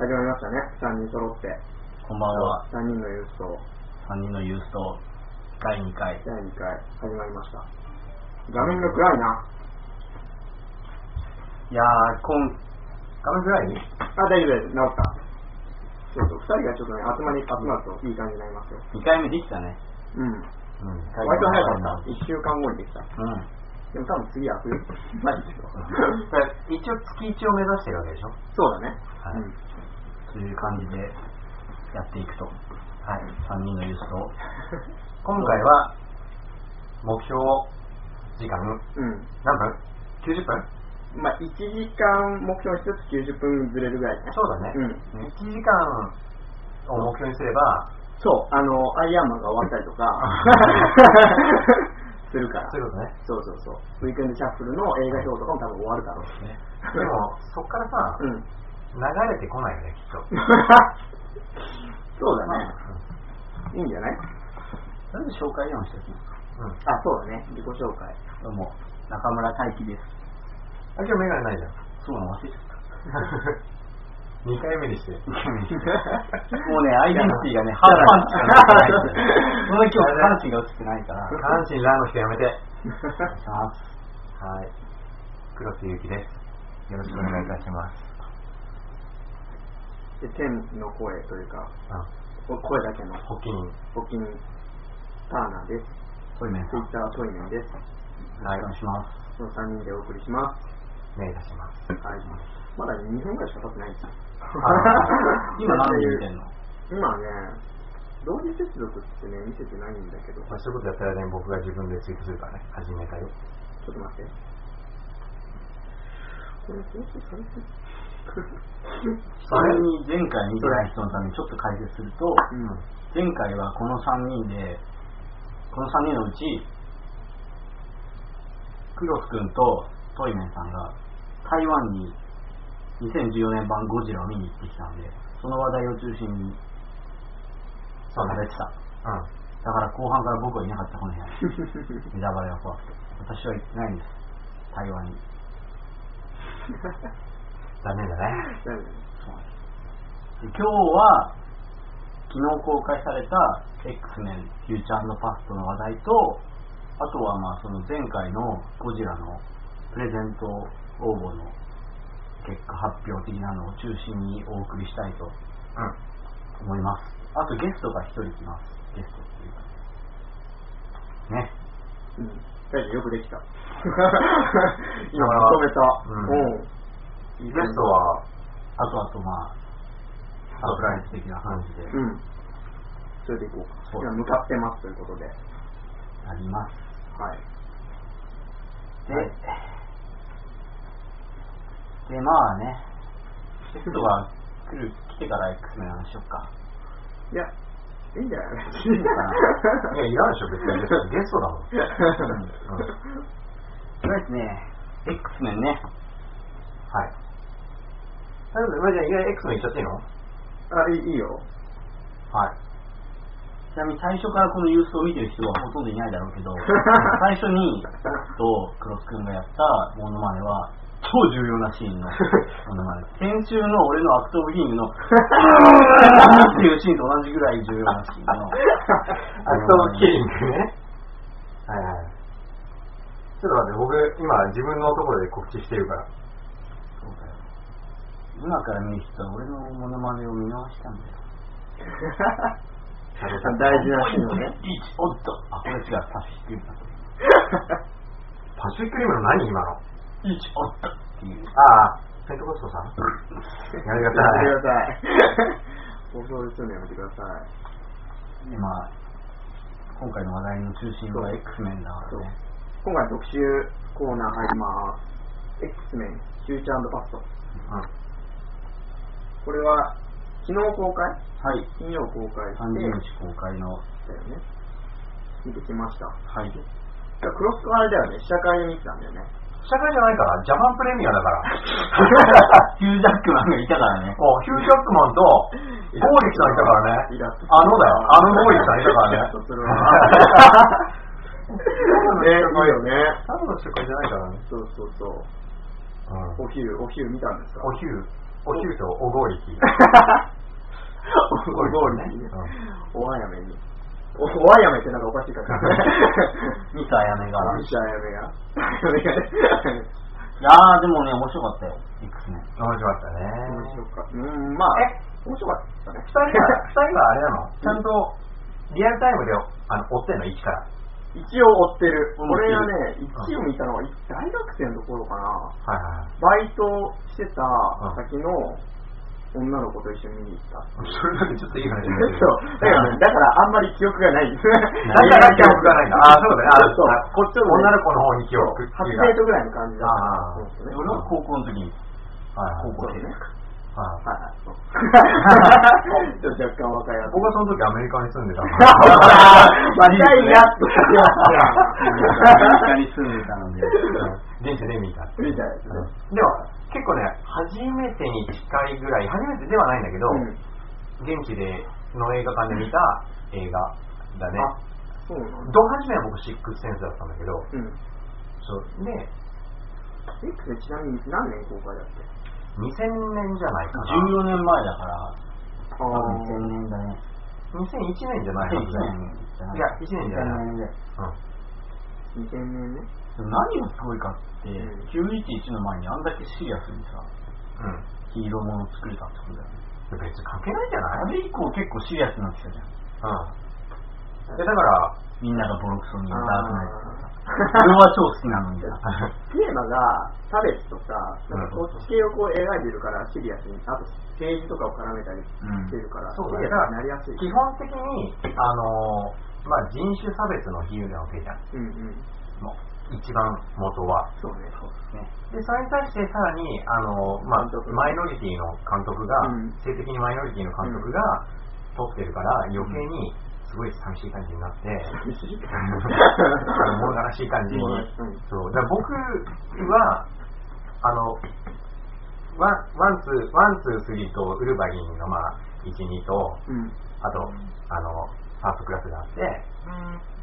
始まりましたね。3人揃って。こんばんは。3人のユースと3人のユースと第2回。第2回始まりました。画面が暗いな。いやー、こん、画面暗い？あ、大丈夫です。治った。そうそう、2人がちょっとね、集まり、集まるといい感じになりますよ。?2 回目できたね。うん。うん。割と早かった。1週間後にできた。うん。でも多分次は冬。マジですよ。一応月1を目指してるわけでしょ？そうだね。はいうん。そういう感じでやっていくと。はい。3人のユースと。今回は目標時間うん。何分 ?90 分？まあ、1時間目標にしつつ90分ずれるぐらいね。そうだね、うん。1時間を目標にすればそう、あの、アイアンマンが終わったりとか、するから。そうねそうそうそう。ウィークエンドシャッフルの映画表とかも多分終わるだろうしね。でもそっからさ、うん。流れてこないよねきっと そうだね。いいんじゃない？とりあえず紹介をしておきますか。うんあ、そうだね。自己紹介。どうも、中村大輝です。あ今日メガネないじゃんそうなの？忘れちゃった。2回目にして2回目にしてもうね、アイデンティティがね、ハーフパンチしかない今日、下半身が映ってないから。下半身ラーの人やめてお願 いします。はい黒瀬ゆきですよろしくお願いいたします、で天の声というか、うん、お声だけの発起人募金ターナーです。トイメンツイッタートイメンです。ろしくお願いします。この3人でお送りします。お願いいたしますはい。まだ2分ぐらいしか経ってないんですよ。今何人見てんの？今ね、同時接続ってね、見せてないんだけど、まあ、そういうことやったらね、僕が自分でツイートするからね、始めたよ。ちょっと待って。これ放送されてるそれに前回見てない人のためにちょっと解説すると、うん。前回はこの3人で、この3人のうち、クロス君とトイメンさんが台湾に2014年版ゴジラを見に行ってきたんで、その話題を中心にそうね喋ってた。うん。だから後半から僕はいなかった、この部屋に。ネタバレが怖くて。私は行ってないんです。台湾に。残念だね。何そうなんですで今日は、昨日公開された X メンフューチャーパストの話題と、あとはまあその前回のゴジラのプレゼント応募の結果発表的なのを中心にお送りしたいとうん。思います。あとゲストが一人来ます。ゲストっていうか。ね。うん。大丈夫、よくできた。今 今まとめた。うんゲストは、あとあとまあ、サプライズ的な感じでうん。それでいこうか。今向かってますということで。あります。はい。で、はいで、まあね、ゲストが来る、来てから X メンの話しよっか。いや、いいんじゃないいいのかいや、いらんでしょ、別に。ゲストだもん。とりあえずね、X メンね、はい。なので、まあ、じゃあ、いきなり X の言っちゃっていいの？あ、いいいいよ。はい。ちなみに最初からこのユースを見てる人はほとんどいないだろうけど、最初に僕とクロス君がやったモノマネは、超重要なシーンのモノマネ。先週の俺のアクトブヒームの、っていうシーンと同じぐらい重要なシーンの。アクトブキリングね。はいはい。ちょっと待って、僕、今、自分のところで告知してるから。そうだよ。今から見る人は俺のモノマネを見直したんだよ。大事なシーンをね。おっと。あ、これ違う、パシフィックリムだ。パシフィックリムの何今の？リーチ、おっていう。ああ、ペントコストさん やりがたい。やめてください。放送するのやめてください。で、まあ、今回の話題の中心は X メンだからね。今回特集コーナー入ります。X メン、フューチャーパスト。うん。これは、昨日公開？はい。金曜公開して、30日公開の、だよね。見てきました。はい。クロス君あれだよね、試写会で見てたんだよね。社会じゃないから、ジャパンプレミアだから。ヒュージャックマンがいたからね。おヒュージャックマンと、ゴーリキさんいたからね。あのだよ、あのゴーリキさんいたからね ね、いいよね。ただの試写会じゃないからね。そうそうそう。うんお昼、お昼見たんですか？お昼、お昼とおごりき。おごりね。おあやめに。おおあやめってなんかおかしいから。ミスあやめが。ミスあやめが。あやめがね。いやー、でもね、面白かったよ、X メン。面白かったね。面白かった。うん、まあ、え面白かったね。二人は、二人はあれなのちゃんと、リアルタイムであの追ってんの一から。一応追ってる。俺がね、一応見たのは大学生のところかな。はいはい。バイトしてた先の女の子と一緒に見に行った。それだけちょっといい話 そう。になってるだからね、だからあんまり記憶がない。だ だから記憶がないんだ。あ、そうだね。あ、そうこっちの女の子の方に記憶って初いうか。デートぐらいの感じだった。俺は高校の時に、高校生ね。はい。そうちょっと若干若いやつ。僕はその時アメリカに住んでたの。まあ、痛いなってアメリカに住んでたので、現地で見た。みたいですね。でも、結構ね、初めてに近いぐらい、初めてではないんだけど、うん現地での映画館で見た映画だね。あ、そうなんだ。ド初めは僕シックスセンスだったんだけど、うん。そう。で、X ちなみに何年公開だっけ？2000年じゃないかな。14年前だから、あ多分2000年だね。2001年じゃないはずだよ2001年じゃないいや、1年じゃない。2000年で。うん。2000年ね。何がすごいかって、うん911の前にあんだけシリアスにさ、うん。ヒーローもの作れたってことだよね。別に関係ないんじゃない？あれ以降結構シリアスになってきたじゃん。うん。で、だから、みんながボロクソにダークナイトとかさ。俺は超好きなのにさ。テーマが差別とか、なんかうんこっち系をこう描いてるからシリアスに、あと政治とかを絡めたりしてるから、そうだね。シリアスになりやすい。基本的に、あのーまあ、人種差別の比喩なわけじゃん。うんうん。もう一番元は。そうね。そうねで、それに対してさらに、あのーまあマイノリティの監督が、うん性的にマイノリティの監督が撮ってるから、余計にすごい寂しい感じになって、寂しいあの物悲しい感じに。うんそう。だ僕は、あの、ワン、ワン、ツー、ワン、ツー、スリーとウルヴァリンの、まあ、1、2と、うん。あと、あの、ファーストクラスがあって、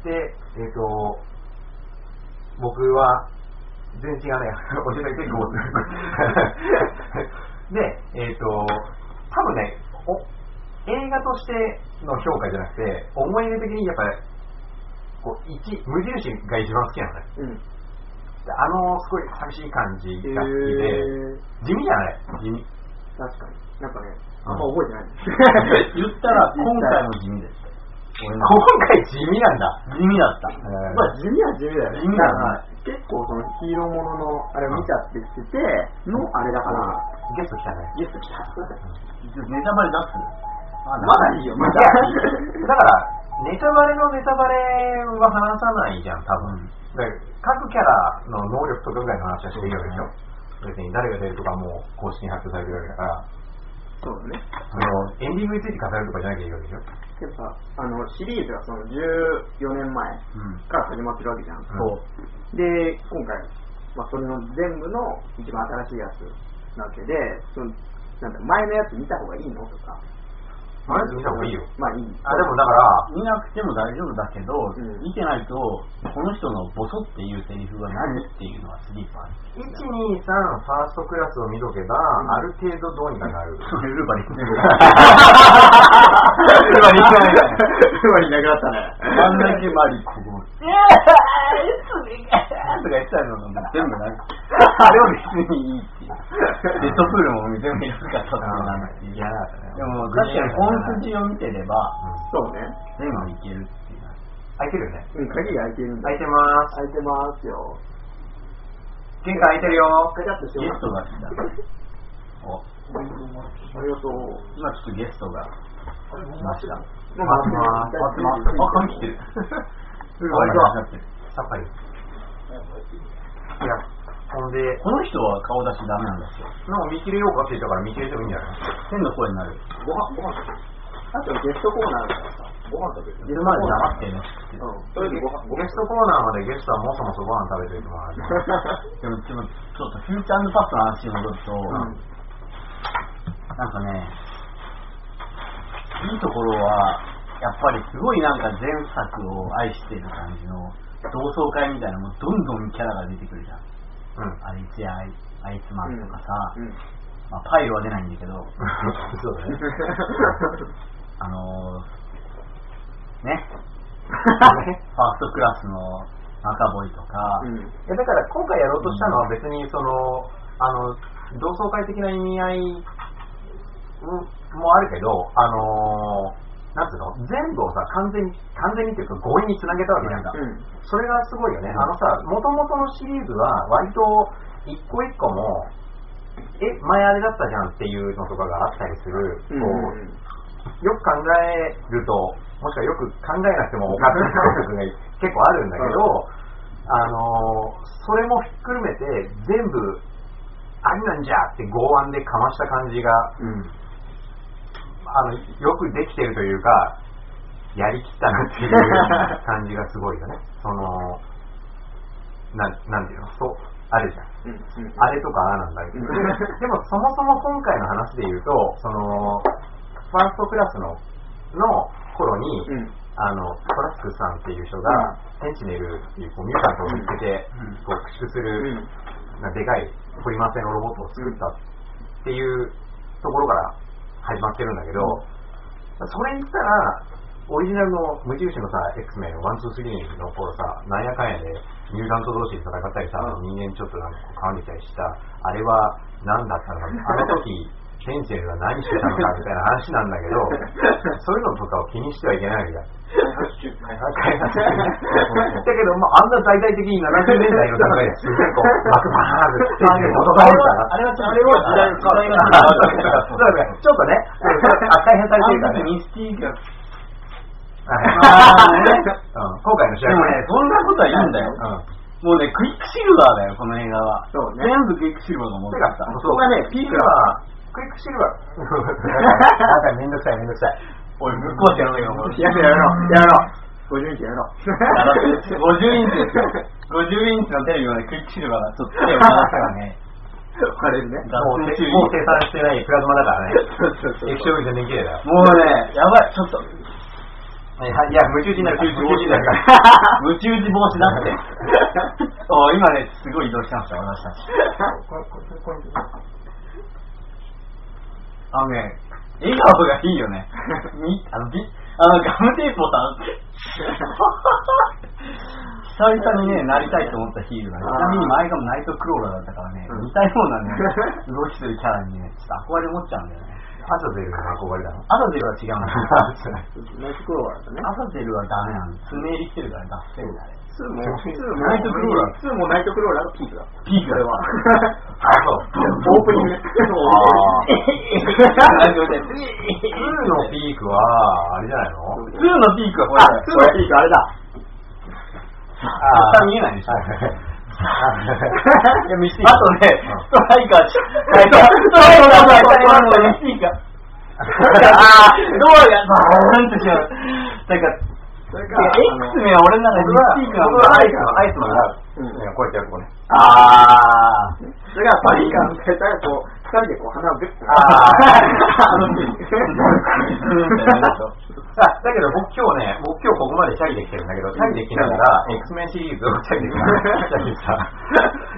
で、えっ、と、僕は、全然違うね、教えて結構、で、えっ、と、多分ね、お映画としての評価じゃなくて、思い出的にやっぱり、こう、一、無印が一番好きなのね。うん。であの、すごい寂しい感じが好きで、えー地味じゃない？地味。確かに。なんかね、あんま覚えてない。言ったら今回も地味です。今回地味なんだ。地味だった。まあ地味は地味だよね。地味だねだから結構そのヒーローもののあれを見ちゃってきててのあれだから、ゲスト来たね。ゲスト来た。ネタバレ出す？ままだいいよ、まだ。だから、ネタバレのネタバレは話さないじゃん、多分。だから各キャラの能力とかぐらいの話はしていいわけでしょ。別に誰が出るとかもう公式に発表されてるわけだから、そうだね。そのエンディングについて語るとかじゃなきゃいいわけでしょ。けどさ、あの、シリーズがその14年前うん。から始まってるわけじゃん。そう。で、今回、まあ、それの全部の一番新しいやつなわけで、そのなんだ前のやつ見た方がいいのとか。まず見た方がいいよ。まあいい。あ、でもだから、見なくても大丈夫だけど、ん見てないと、この人のボソっていうセリフは何っていうのはスリーパー。1、2、3、ファーストクラスを見とけば、んある程度どうにかなる。ルーバリンね。ルバリンいないねルバリンなくなったね。あんだけマリコも、えー、それがとか言ってたのが全部なんか、あれは別にいいっていう。デッドプールも全部安かったっていうなんだっていういやなかったね。でも確かに本筋を見てれば、そうね。全部いけるっていう。開いてるよね。うん、鍵が開いてるんだ。開いてます。開いてますよ。玄関開いてるよ。ガチャッとしてゲストが来た。お、ありがとう。今ちょっとゲストが来ました。待ってます待ってます。あ、髪切 ってる。うんあ、い。さっぱり。いや、ほんで、この人は顔出しダメなんですよ。なんか見切れようかって言ったから見切れてもいいんじゃない？変な声になる。ご飯、ご飯食べる。あとゲストコーナーだからさ、ご飯食べる。ゲストまで黙ってね。うん。とりあえずご飯、ご飯ゲストコーナーまでゲストはもそもそご飯食べて もらう。でもちょっと、ちょっとフューチャーパスの話に戻ると、うんなんかね、いいところは、やっぱりすごいなんか前作を愛してる感じの同窓会みたいなもうどんどんキャラが出てくるじゃん。うん。あいつやあいあいつマンとかさ、うん。まあ、パイルは出ないんだけど、そうだね。あのー、ね、ファーストクラスの赤ボイとか、うん。いやだから今回やろうとしたのは別にその、あの、同窓会的な意味合いうんもあるけど、あのーなんつうの？全部をさ、完全に、完全にっていうか強引に繋げたわけじゃんか。うん。それがすごいよね。あのさ、元々のシリーズは割と一個一個も、え、前あれだったじゃんっていうのとかがあったりする、うん。こう、よく考えると、もしくはよく考えなくてもおかしいことが 結構あるんだけど、あのーそれもひっくるめて全部、ありなんじゃって剛腕でかました感じが、うん。あの、よくできてるというか、やりきったなっていう感じがすごいよね。その、なん、なんていうの？そう、あるじゃん。うん。うん。あれとかああなんだけど、う んでもそもそも今回の話で言うと、その、ファーストクラスの、の頃に、うん。あの、トラスクさんっていう人が、センチネルっていうこうミュータントを見つけて、うんこう駆逐すうる、ん。なでかいポリマー製のロボットを作ったっていうところから始まってるんだけど、それ言ったら、オリジナルの無印のさ、X メン1、2、3の頃さ、なんやかんやでミュータント同士で戦ったりさ、うん人間ちょっとなんかこう絡んでたりした、あれは何だったのか、あの時、センチネルは何してたのかみたいな話なんだけど、そういうのとかを気にしてはいけないわけだ。だけど、まあ、あんな大々的に70年代の段階ですごいこう、バクバーンって。あれは、あれは時代、時代がそうだねちょっとね、あ、改変されてるからね。ミスティー今回の試合でもね、そんなことはいいんだよ。うんもうね、クイックシルバーだよ、この映画は。そうね全部クイックシルバーが持った。そこがね、ピークはは、、クイックシルバー。なんかめんどくさいめんどくさい。おい、ぶっ壊してやろうよ、もう。やめろ、やめろ、やめろ。50インチやめろ。50インチですよ。50インチのテレビのね、クイックシルバーがちょっと手を離したらね、あれね。もう生産してないプラズマだからね。液晶より全然綺麗だよ。もうね、やばい、ちょっと、いや、いや無中になるから。無中になるから。ムチ打ち防止だって。今ね、すごい移動してました、私たち。あのね、笑顔がいいよね。みあのびあのガムテープをさ、久々にね、なりたいと思ったヒールがね、ちなみに前がナイトクローラーだったからね、うん似たようなね、動きするキャラにね、ちょっと憧れ持っちゃうんだよね。アザゼルの憧れだの。アザゼルは違うんだナイトクローラーだね。アザゼルはダメなんだ。爪入りしてるから脱線だね。2も、2も、ナイトクローラー2もナイトクローラーがピークだ。ピークだよ。あ、そう。オープニングね。あー 2のピークは、あれじゃないの2のピークはこれあ、だよ。2のピークあれだ。下見えないでしょ。いや、ミスティあとね、うんストライカー、ストライカー、ストライカーの下にあるのにピークが。あー、どうや、バーンってしまう。なんか、それいや X メンは俺の中でミスティーはアイスの、アイスマンが、うこうやってやるとこね。あー。それがパリーカーみたいな、こう、二人でこう鼻をグッと。あー あだけど僕今日ね、僕今日ここまでチャリで来てるんだけど、チャリで来ながら、X メンシリーズをチャリで来ながら、チャリでさ、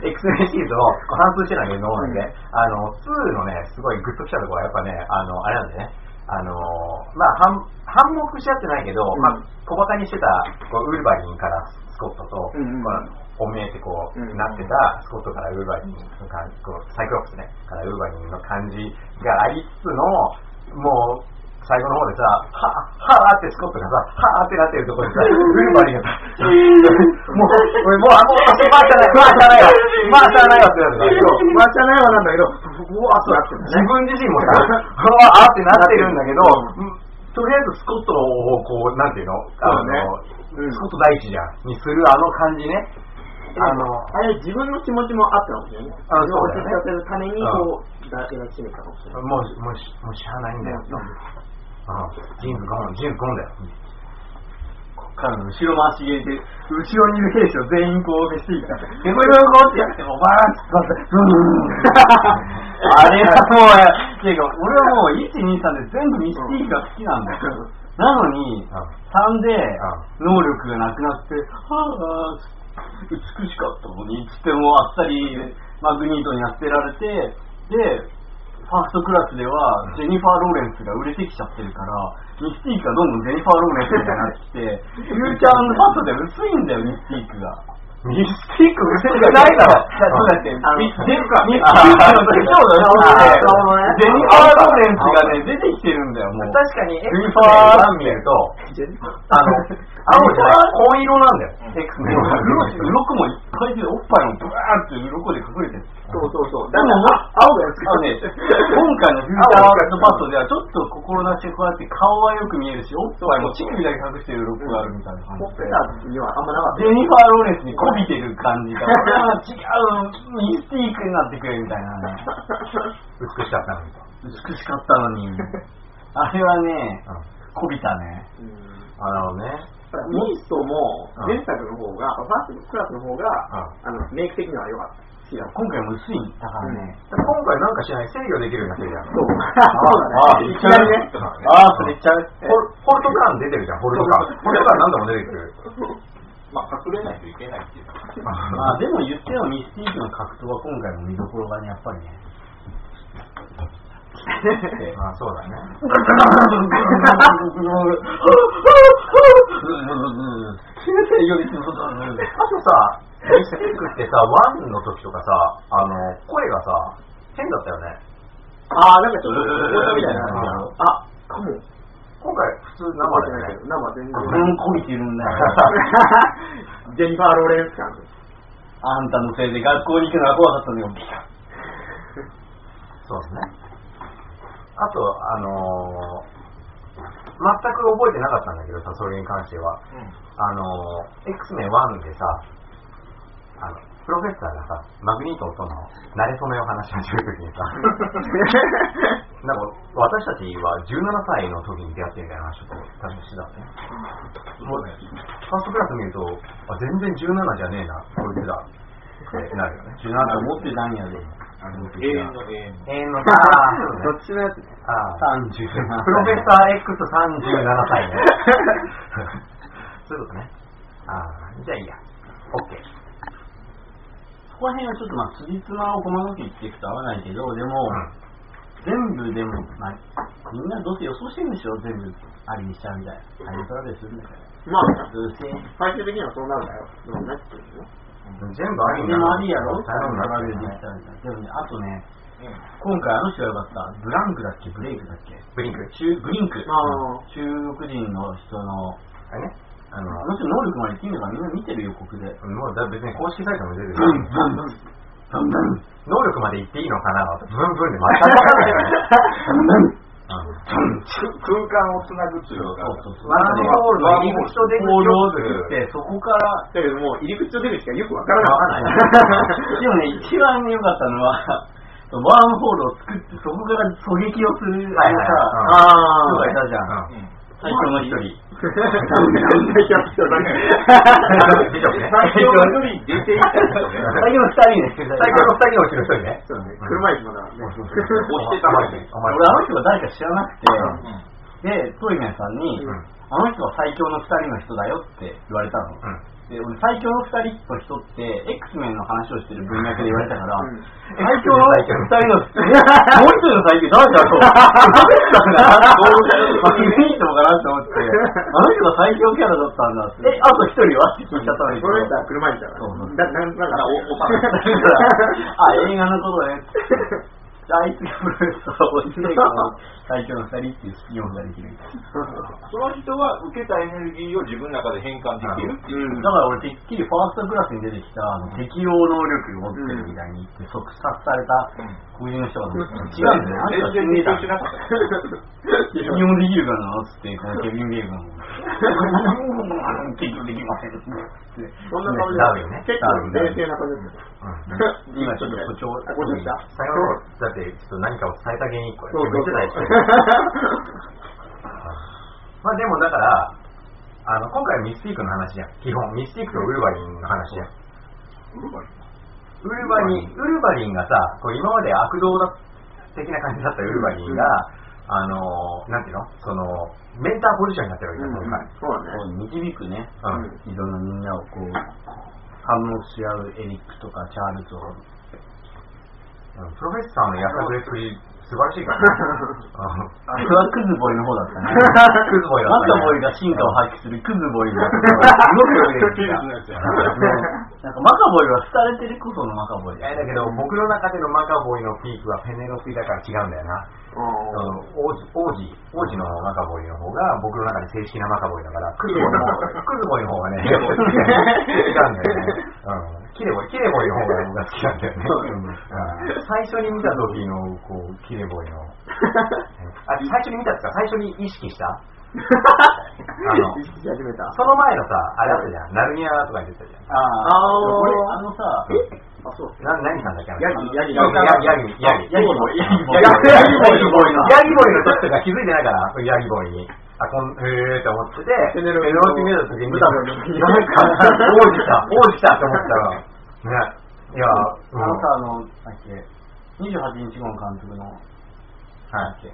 X メンシリーズを反数してないけど、なんで、あの、2のね、すごいグッときたところはやっぱね、あの、あれなんでね、あの、まあ、反、反目し合ってないけど、うん。まあ、小馬鹿にしてた、こう、ウルヴァリンからスコットと、うんうんおめえってこう、うんなってた、スコットからウルヴァリンの感じ、こう、サイクロプスね、からウルヴァリンの感じがありつつの、もう、最後の方でさ、は、はーってスコットがさ、はーってなってるところでさ、ウルヴァリンがさ、もう、俺もう、あ、もう、回しゃない、回しゃないわ、回しゃないわってなるから、そう、まあ、じゃないわなんだけど、うわーっとなって自ね。分自身もさ、あーってなってるんだけど、うんとりあえずスコットをこう、なんていうの？あの、スコット第一じゃん、にするあの感じね。あの、あれ、自分の気持ちもあったかもしれないね。あそうだよね落ち着かせるために、こう、だけが決めたかもしれない。もう、もうし、もうしゃあないんだよ。ジーンズゴン、ジーンズゴンだよ。からの後ろ回し芸で、後ろにいる兵士を全員こう飯いから、でこれをこうってやってもう、バーンって使って、ブーンあれはもう、ていうか、俺はもう1、2、3で全部ミスティークが好きなんだよ。なのに、3で能力がなくなって、はぁ、美しかったのに、つってもあっさりマグニートにやってられて、で、ァーストクラスではジェニファー・ローレンスが売れてきちゃってるから、ミスティークがどんどんジェニファー・ローレンスみたいになってきて、フューチャーパストで薄いんだよ、ミスティークが。ミスティック薄くないだろ。そうだって、ミスティークミスティークの特徴があ薄くてなるほどねジェニファー・ローレンスがね、出てきてるんだよ、もう。確かに、フ X ィファー1見ると、あの、青じゃない、紺色なんだよ。X メンは。鱗もいっぱいで、おっぱいもブワーって鱗で隠れてる。そうそうそう。でも青がやつあのね、今回のフューチャーパストではちょっと心なしでこうやって顔はよく見えるし、おっぱいも乳首だけ隠してる鱗があるみたいな感じで。ペタにはあんまなかったジェニファー・ローレンスにこびてる感じが、違う、ミスティークになってくれみたいなね。美しかったのにと。美しかったのに。あれはね、こびたね。うんあなるほどね。ミーストもうん前作の方が、ファーストクラスの方が、あのメイク的には良かった。今回も薄いんだからね。今回なんかしない制御できるようになってるじゃん。そう。そうだね。いきなりね。ああ、それ言っちゃう。ホルホルトカーン出てるじゃん、ホルトカーン。ホルトカーン何度も出てくる。まあ、隠れないといけないっていうか。まあでも言ってもミスティークの格闘は今回も見どころがね、やっぱりね。まあそうだね。あとさ、ミスティックってさ、ワンの時とかさ、あの、声がさ、変だったよね。ああ、なんかちょっと、みたいな。あ、かも。今回普通生生だよね。生全然。うん、こびてるんだよ。ジェニファー・ローレンス感。あんたのせいで学校に行くのは怖かったのよ。そうですね。あと、あのー全く覚えてなかったんだけどさ、それに関しては。あのー、X メン1でさ、あの、プロフェッサーがさ、マグニートとの慣れ初めを話し始めるときにさ、なんか私たちは17歳の時に出会ってみたいな話を確かしてたのね。もうファーストクラス見ると、あ全然17じゃねえな、こいつだってなるよね。17思ってたんやで。あの永遠の永遠の。永遠の、ああ、どっちのやつ？ね。ああ37プロフェッサー X37 歳ね。そういうことね。ああ、じゃあいいや。OK。そこら辺はちょっとまあ、つじつまを細かく言っていくと合わないけど、でも、全部でも、まあ、みんなどうせ予想してるんでしょ全部ありにしちゃうみたいな。タイムトラベルするんだから。まあ。最終的にはそうなるんだよ。でもねっていうね。全部ありでもありやろタイムタイムトラベルできたみたいな。でもね、あとね、今回あの人がよかった。ブランクだっけ？ブレイクだっけ？ブリンク。中ブリンク。ああ。中国人の人の、あれね？あの、あの人能力まで言っていいのかみんな見てる予告で。もうだ別に公式サイトも出てる。能力まで言っていいのかな？ブンブンで全くわかん。ない。空間をつなぐっていうのが、そうそうそう。ワンホールの入り口と出口ボールをを作って、そこから、だけどもう入り口と出口がよくわからない。でもね、一番良かったのは、ワンホールを作って、そこから狙撃をする、あはいはいのさ、あ人がいたじゃん。うん最初の一人。最強の人だね。最初の一人出ていったんですよね。最後の二人ね。最強の二人のうちの一人ね。そうね。車椅子もだ。押してたまで。俺、あの人が誰か知らなくて、で、トイメンさんに、うん。あの人は最強の二人の人だよって言われたの。うん。で、俺最強の二人の人って、X メンの話をしてる文脈で言われたから、うん。最強の二人の、えもう一人の最強誰だろう？どう。かなどういいのかなって思って、あの人が最強キャラだったんだって。え、あと一人は？って聞いちゃった。のに。この人は車椅子だからそうそう。だなんなんか、お、おさだからあ、映画のことね。あいつがプロレスを追いついて最強の二人っていうスピンオフができる。その人は受けたエネルギーを自分の中で変換できるっていう。うんだから俺てっきりファーストクラスに出てきたあの適応能力を持ってるみたいに言って即殺された黒人の人が違うんだよね。全然勉強しなかった。適応できるかなっつって、このケビン・ベイブがもう、適応できませんっつって。そんな感じダーウィンね結構冷静な感じだった。今ちょっと誇張。あ、こっち来た？最後だってちょっと何かを伝えた原因これそうそう。言ってたでしょまあでもだからあの今回はミスティークの話じゃん。基本。ミスティークとウルヴァリンの話じゃん。ウルヴァリン？ウルヴァリン。がさこう今まで悪道だ的な感じだったウルヴァリンが、あのなんていうの？そのメンターポジションになってるわけじゃん今回。そうだね。導くね、うん。いろんなみん。なをこう、反応し合うエリックとかチャールズを。うんプロフェッサーのやさぐれっぷり素晴らしいからね。あれはクズボイの方だったね。クズボイだったねマカボイが進化を発揮するクズボイが、すごくよくな。なんかマカボイは廃れてることのマカボイえだけど、僕の中でのマカボイのピークはペネロピだから違うんだよな。王子、王子、王子のマカボイの方が僕の中で正式なマカボイだから、クズボイの方が、クズボイの方がね、違うんだよね。うん。キレボイ、キレボイの方が僕が好きなんだよね。うん最初に見た時の、こう、キレボイの。あ、最初に見たってか、最初に意識した？あの意識し始めた。その前のさ、あれあったじゃん。ナルニアとか言ってたじゃん。ああ、俺、あのさ、あ、そう。な、何さんだっけ？ヤギヤギヤギ、ヤギ、ヤギ。ヤギボイ、ヤギボイ。ヤギヤギボイのボイな。ヤギボイの時とか気づいてないから、ヤギボイに。あ、こん、へーって思ってて、ペネロピペネロピ見た時に、ブタブタのなんか、王子来た、王子来たって思ったら、ね、いや、うんあのさ、あの、だっけ、28日後の監督の、はい。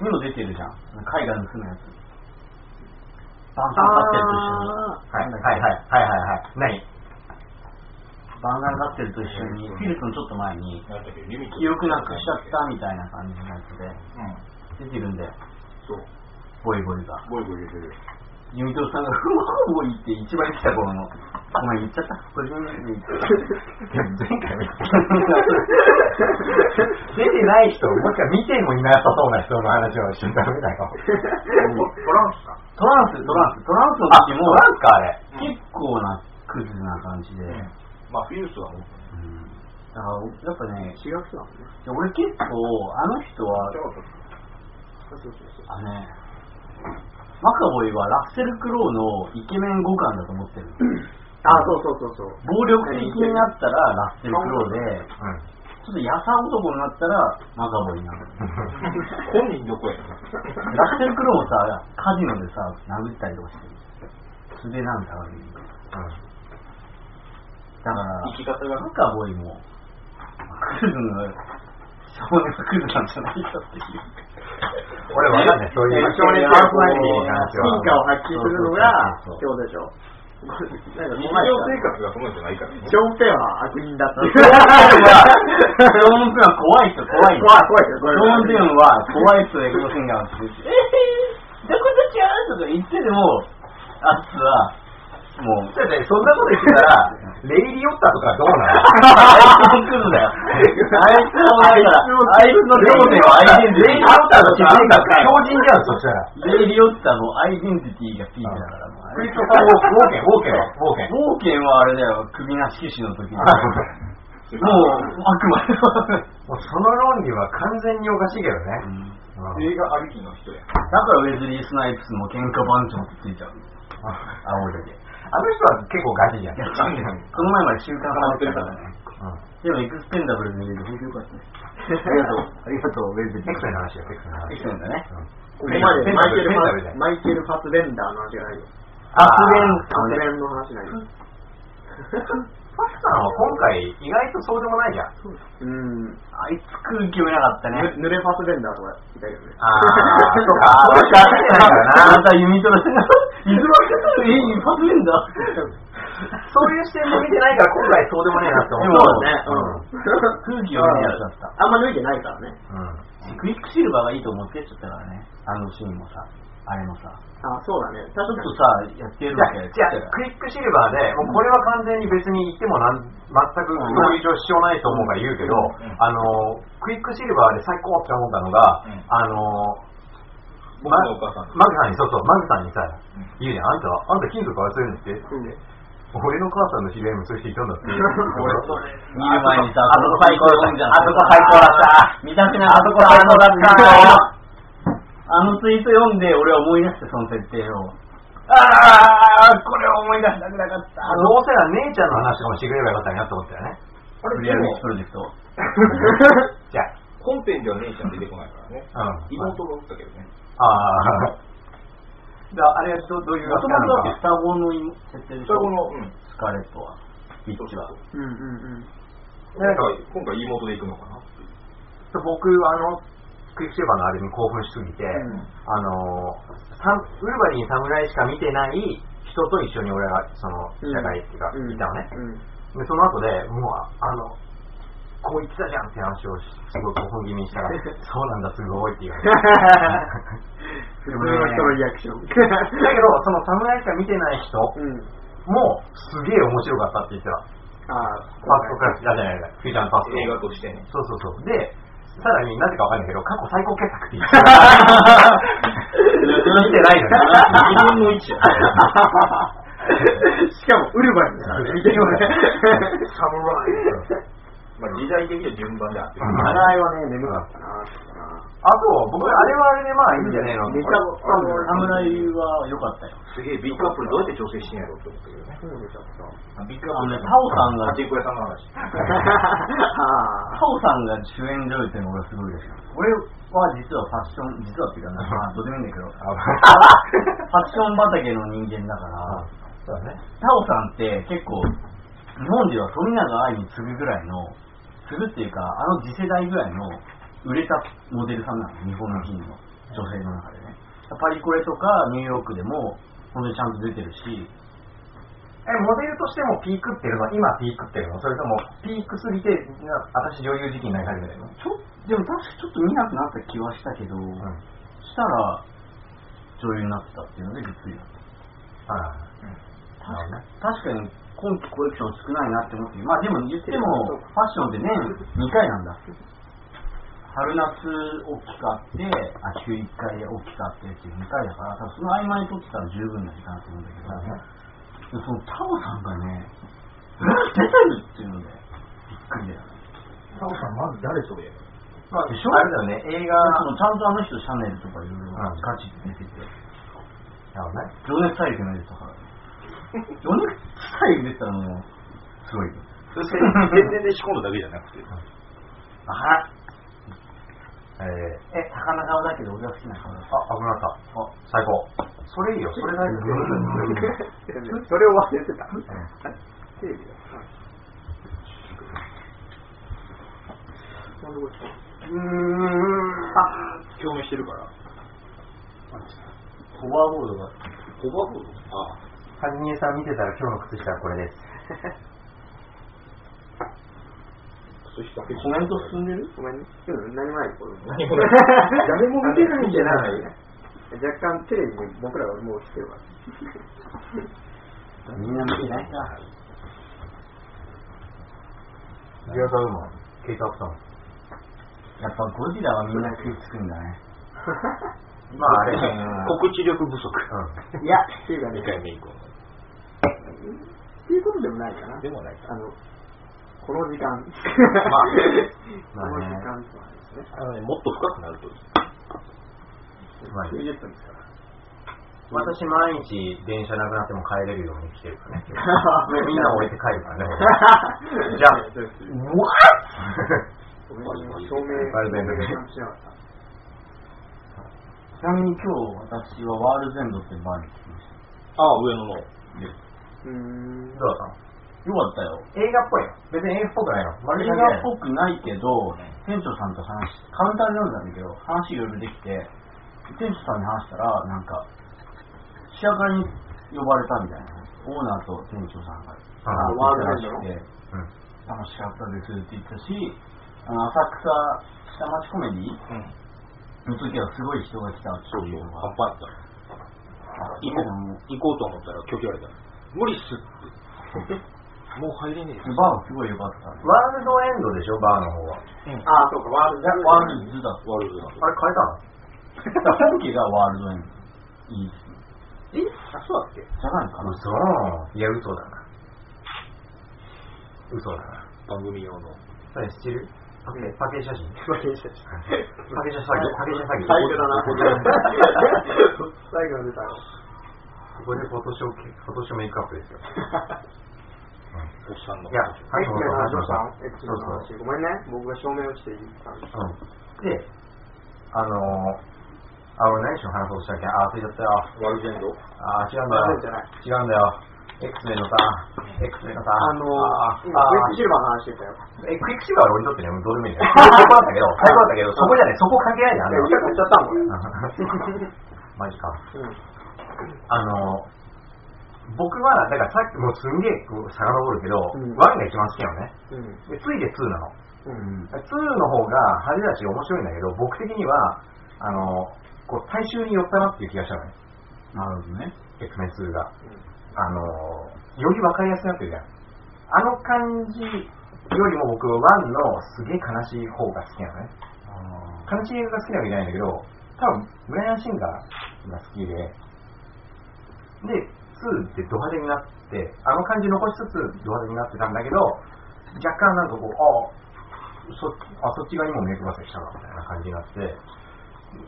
にも出てるじゃん。海外の住むやつ。バンサンカッテルと一緒に。はい、はい、はい、はい、はい、はい。何？バンサンカッテルと一緒に、フィルスのちょっと前に、記憶なくしちゃったみたいな感じのやつで、うん。出てるんで、そう。ボイボイが。ボイボイ言うてる。ユミトさんが、ふわボイって一番来た頃の、お前言っちゃった？これ言っちゃった。前回見た。出てない人、もしか見てもいなさそうな人の話をしちゃダメだよ。トランスか。トランス、トランス、トランスのあ、時も、もなんかあれ。結構なクズな感じで、まあ、フィルスはもう、うんだから、やっぱね、違う人だもんね。俺結構、あの人は、そうそうそう。あのね、マカボイはラッセル・クロウのイケメン互換だと思ってる。あ、そうそうそうそう。暴力的になったらラッセル・クロウで、うん。ちょっと優さ男になったらマカボイになる。本人どこやラッセル・クロウもさ、カジノでさ、殴ったりとかしてる。素手なんだから、だから、生き方がマカボイも、クズの、少年はクズなんじゃないかっていう。俺わかんない、そういう少年ハーフラインに話は進化を発揮するのがそう今日でしょ。なんか日常この前生活がそのじゃないからね。ショーン・ペンは悪人だって。ショーン・ペンは怖い人、怖い人。怖い怖いよ、怖いショーン・ペンは怖い人でエゴシンガーって言って、えー、どこどちゃーとか言ってでも、あいつは、もう、だってそんなこと言ってたら、レイリオッタとかどうなの？あいつのクズだよ。あいつの前から、あいつの頂点はアイデンティティ。レイリオッタのなんか強靭じゃん、そしたら。レイリオッタのアイデンティティがピークだから、クリストファー・ウォーケン、ウォーケンは、ウォーケン。冒険はあれだよ、首なし騎士の時に。もう、悪魔だよ。もうその論理は完全におかしいけどね。うん映画ありきの人や。だからウェズリー・スナイプスも喧嘩番長ってついちゃう。青で。あの人は結構ガチじゃん。この前まで週刊ハマってるからね。でもエクスペンダブルで見れて本当よかったね。ありがとう、ありがとう、ウェズリー。エクセルの話よ、エクセルの話。エクセルだね。ここまでマイケル・フペンダブルでァスベンダーの話がないよ。あ、フ不ァスベンの話ないよ。パクさんは今回意外とそうでもないじゃん。うん。あいつ空気読めなかったね。ぬ濡れファスベンダーとかいたけどね。あー、そうか。そうしか見てないからな。あんた弓取らせな。いずらけえ、一発目んだ。そういう視点で見てないから今回そうでもねえなって思う。そうだね。空気読めないやつだった。あんま脱いでないからね。うん。クイックシルバーがいいと思ってやっちゃったからね。あのシーンもさ、あれもさ。あ、そうだね。ちちょっとさ、やってるじゃあ、わけ。じゃあクイックシルバーで、もうこれは完全に別に言ってもなん全くストーリー上支障ないと思うから言うけど、んあの、クイックシルバーで最高って思ったのが、うんあの、僕のお母さんマグさんに、そうそう、マグさんにさうん、言うじゃん、あんた、あんた金属集めるんって？ってうん俺の母さんの知り合いもそういう人いたんだって。俺それ見る前にさ、あそこ最高だった。あそこ最高だった。見たくなかった。あそこ最高だった。あのツイート読んで、俺は思い出して、その設定を。あー、これを思い出したくなかった。どうせなら姉ちゃんの話とかもしてくれればよかったなと思ったよね。あれ、クリアでもミスプロジェクト。じゃ本編では姉ちゃん出てこないからね。あ、うん。妹がおったけどね。ああ。じゃあ、あれはどどういうもともとだってか双子の設定でしょ？双子の、うん。スカーレットは。ビッチは。うんうんうん。今回、今回妹で行くのかな。僕、あの、クイックシルバーのあれに興奮しすぎて、んあのウルバリン侍しか見てない人と一緒に俺が、その、社会っていうか、うんいたのね。うん。で、その後で、もう、あの、こう言ってたじゃんって話をすごい興奮気味にしたら、そうなんだ、すごいって言われて。普通の人のリアクション。だけど、その侍しか見てない人うん。も、すげえ面白かったって言ってた。ああ、ファストクラス、あ、じゃない、フューチャーパスト。映画としてね。そうそうそう。で、さらになぜかわかんないけど、過去最高傑作って言ってた。見てないのに。2分の1や。しかも、ウルヴァリンだからね、見てるよね。サムライ。まあ時代的には順番であってる。うんあれはね、眠かったな。あと、僕、あれはあれでまあいいんじゃねえの？めっちゃあの侍は良かったよ。すげえビッグアップルどうやって調整してんやろって思ったけどね。そうでしょ。ビッグアップルあのね、タオさんが、パチンコ屋さんの話。あタオさんが主演女優っていうのがすごいですよ。俺は実はファッション、実はっていうかな、まあどうでもいいんだけど、ファッション畑の人間だから、そうだね。タオさんって結構、日本では富永愛に次ぐぐらいの、次ぐっていうか、あの次世代ぐらいの売れたモデルさんなの、日本人の女性の中でね。パリコレとかニューヨークでも、本当にちゃんと出てるし、え、モデルとしてもピークってるの今ピークってるのそれともピークすぎて、な私女優時期になり始めてるの？ちょでも確かちょっと見なくなった気はしたけど、したら女優になってたっていうのでびっくりだった。あ確かに今季コレクション少ないなって思ってまあでも言ってもファッションって年2回なんだ。春夏大きくあって秋冬1回大きくあってっていう2回だから多分その合間に撮ってたら十分な時間だと思うんだけど、でそのタオさんがねえ出てるっていうのでびっくりだよ。ねタオさん、まず誰それまあ、でしょ？あれだよね、映画、ちゃんとあの人シャネルとかいろいろガチで出てて。なるほどね。情熱大陸の出てたから情熱大陸出てたらもうすごい。よそれ全然で仕込んだだけじゃなくて。あえー、え、高菜顔だけど俺が好きな顔だ。あ、危なかった。あ、最高。それいいよ、それだけ。それを忘れてた。テレビだ。うーん。あ、共鳴してるから。ホバーボードが。ホバーボードあはじめさん見てたら今日の靴下はこれです。そしてだけコメント進んでる？ごめんね。うん、何もないこれ。何もない誰も見てないんじゃない？若干テレビに僕らはもう来てるから。みんな見てないか。リアカウマン、ケイトアップさん。やっぱゴジラはみんな食いつくんだね。まああれ、告知力不足。いや、っていうかね、2回目以降。っていうことでもないかな。でもないかあの、この時間。まあこの時間とはですね。あのね、もっと深くなるといい。まあ90分ですから。私毎日電車なくなっても帰れるように来てるからね。みんな置いて帰るからね。じゃあ、ごめんね照明、バルベンド照明ちゃんとしなかった。ちなみに今日私はワールドエンドってバーに来ましああ、上野の。うーん。どうだった。よかったよ。映画っぽいの別に映画っぽくないのまる映で画っぽくないけど、店長さんと話し、カウンターで飲んだんだけど、話いろいろできて、店長さんに話したら、なんか、試写会に呼ばれたみたいな。オーナーと店長さんが、あワールドエンドの？来て、うん。楽しかったですって言ったし、あの浅草下町コメディうん。の時はすごい人が来たっていうのが。パンパンやった。いいけども、行こうと思ったら拒否られた。無理っすって。もう入れねえです。バーはすごい良かったね。ワールドエンドでしょ、バーの方は。うん。ああ、そうか、ワールド。ワールドだ。ワールドだ。あれ変えたの？本家がワールドエンド。いいっすね。え？あ、そうだっけ？じゃないかな？嘘いや、嘘だな。嘘だな。番組用の。それ知ってる？パケパケ写真パケ写真パケ写詐欺パケ写詐欺最後だな。最後の出たよ。ここでフォトショー、フォトショーメイクアップですよ。おっさんの。いや、はい、そう皆さん、どうしたそうエッチの話。ごめんね、僕が照明落ちていい。で、あのー、あ、俺何しろ話そうとしたっけ？あ、忘れちゃったよ。ワールドエンドあ、違うんだよ。違うんだよ。X メンのさ、X メンのさ、あのあー、今、あクイックシルバーの話してたよ。え、クイックシルバーは俺にとってね、どうでもいいんだよ。最高だったけど、最高だったけど、そこじゃね、そこ関係ないん。いや、歌買っちゃったもん。マジか。うん。あの、僕は、だからさっきもうすんげえこう遡るけど、うん1が一番好きなのね。うん。で、ついで2なの。うん。2の方が派手だし面白いんだけど、僕的には、あの、こう、大衆に寄ったなっていう気がしたのね。なるほどね。X メン2が。あの、より分かりやすくなってるじゃん。あの感じよりも僕、1のすげえ悲しい方が好きなのね。悲しい映画が好きなわけじゃないんだけど、多分、ブライアン・シンガーが好きで、で、2ってド派手になって、あの感じ残しつつド派手になってたんだけど、若干なんかこう、あそあそっち側にも目配せしたなみたいな感じになって、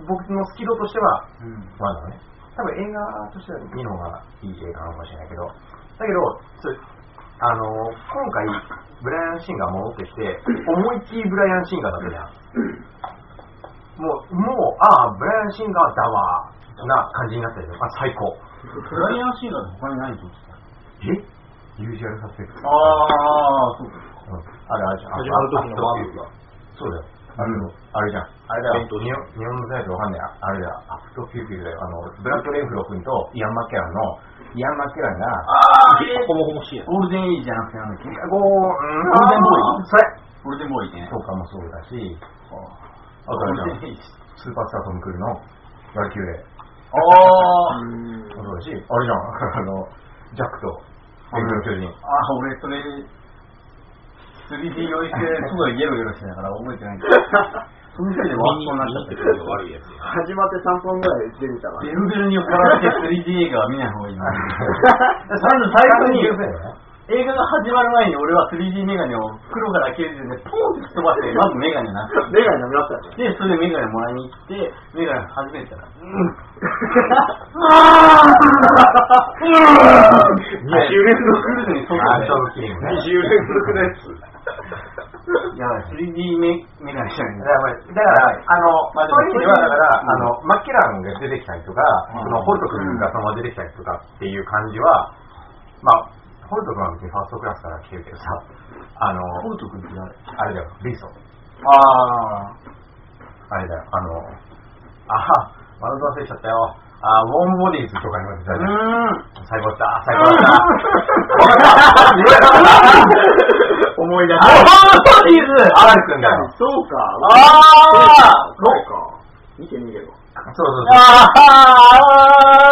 僕の好き度としては、うん。まだね、多分映画としては2の方がいい映画なのかもしれないけど、だけど、あの今回、ブライアン・シンガー戻ってきて、思いっきりブライアン・シンガーだったじゃん。もう、もう、ああ、ブライアン・シンガーだわ、な感じになったよ。あ、最高。ブライアンシーガーって他に何撮ってたえ？ユージュアルサスペクト。ああ、そうか。うんあれあれじゃん。始まる時のワンが。そうだよ。あれの、あれじゃん。あれだよ。日本日本のタイトルわかんない。あれだよ。 Apt Pupil だよ。あの、ブラッド・レンフロー君とイアン・マッケランの、イアン・マッケランが、あホモホモしいやゴールデンエイジじゃなくてなんだっけ？ゴールデンボーイそれゴールデンボーイね。とかもそうだし、あゴとあれじゃんールデンエイジ。スーパースタートム・クルーズのワルキューレ。ああ。うんそうだし、あれじゃん。あの、ジャックと、エグの巨人。あ、俺それ、3D 用意して、すごいゲロゲロしてたから覚えてないけど。そのせいでワーストになっちゃったけど。悪いやつや。始まって3分ぐらい出てたからベルベルに酔っ払って 3D 映画は見ない方がいいな。まず最初に、映画が始まる前に俺は 3D メガネを黒から消えてね、ポンって吹っ飛ばして、まずメガネなくメガネ飲みましたね。で、それでメガネもらいに行って、メガネ初めてたら、うん。二週連続クルーズに外あ、でちょうど綺麗ね。2週連続のやつ。やばい、3D メガネじゃないだから、だからあの、まあでもそういう意味では、だから、あの、マッケランが出てきたりとか、うんその、ホルト君がそのまま出てきたりとかっていう感じは、まあ、ホルト君は別にファーストクラスから来てるけどさ、あの、ホルト君ってあれだよ、リーソン。ああれだよ、あの、あは、まだ忘れちゃったよ。あ、ウォームボディーズとかにも出た。じゃ。ん。最高だった、最高だった。思い出あー、ボディーズアラン君だよ。そうか。あーそうか。見てみれば。そうそうそう。あ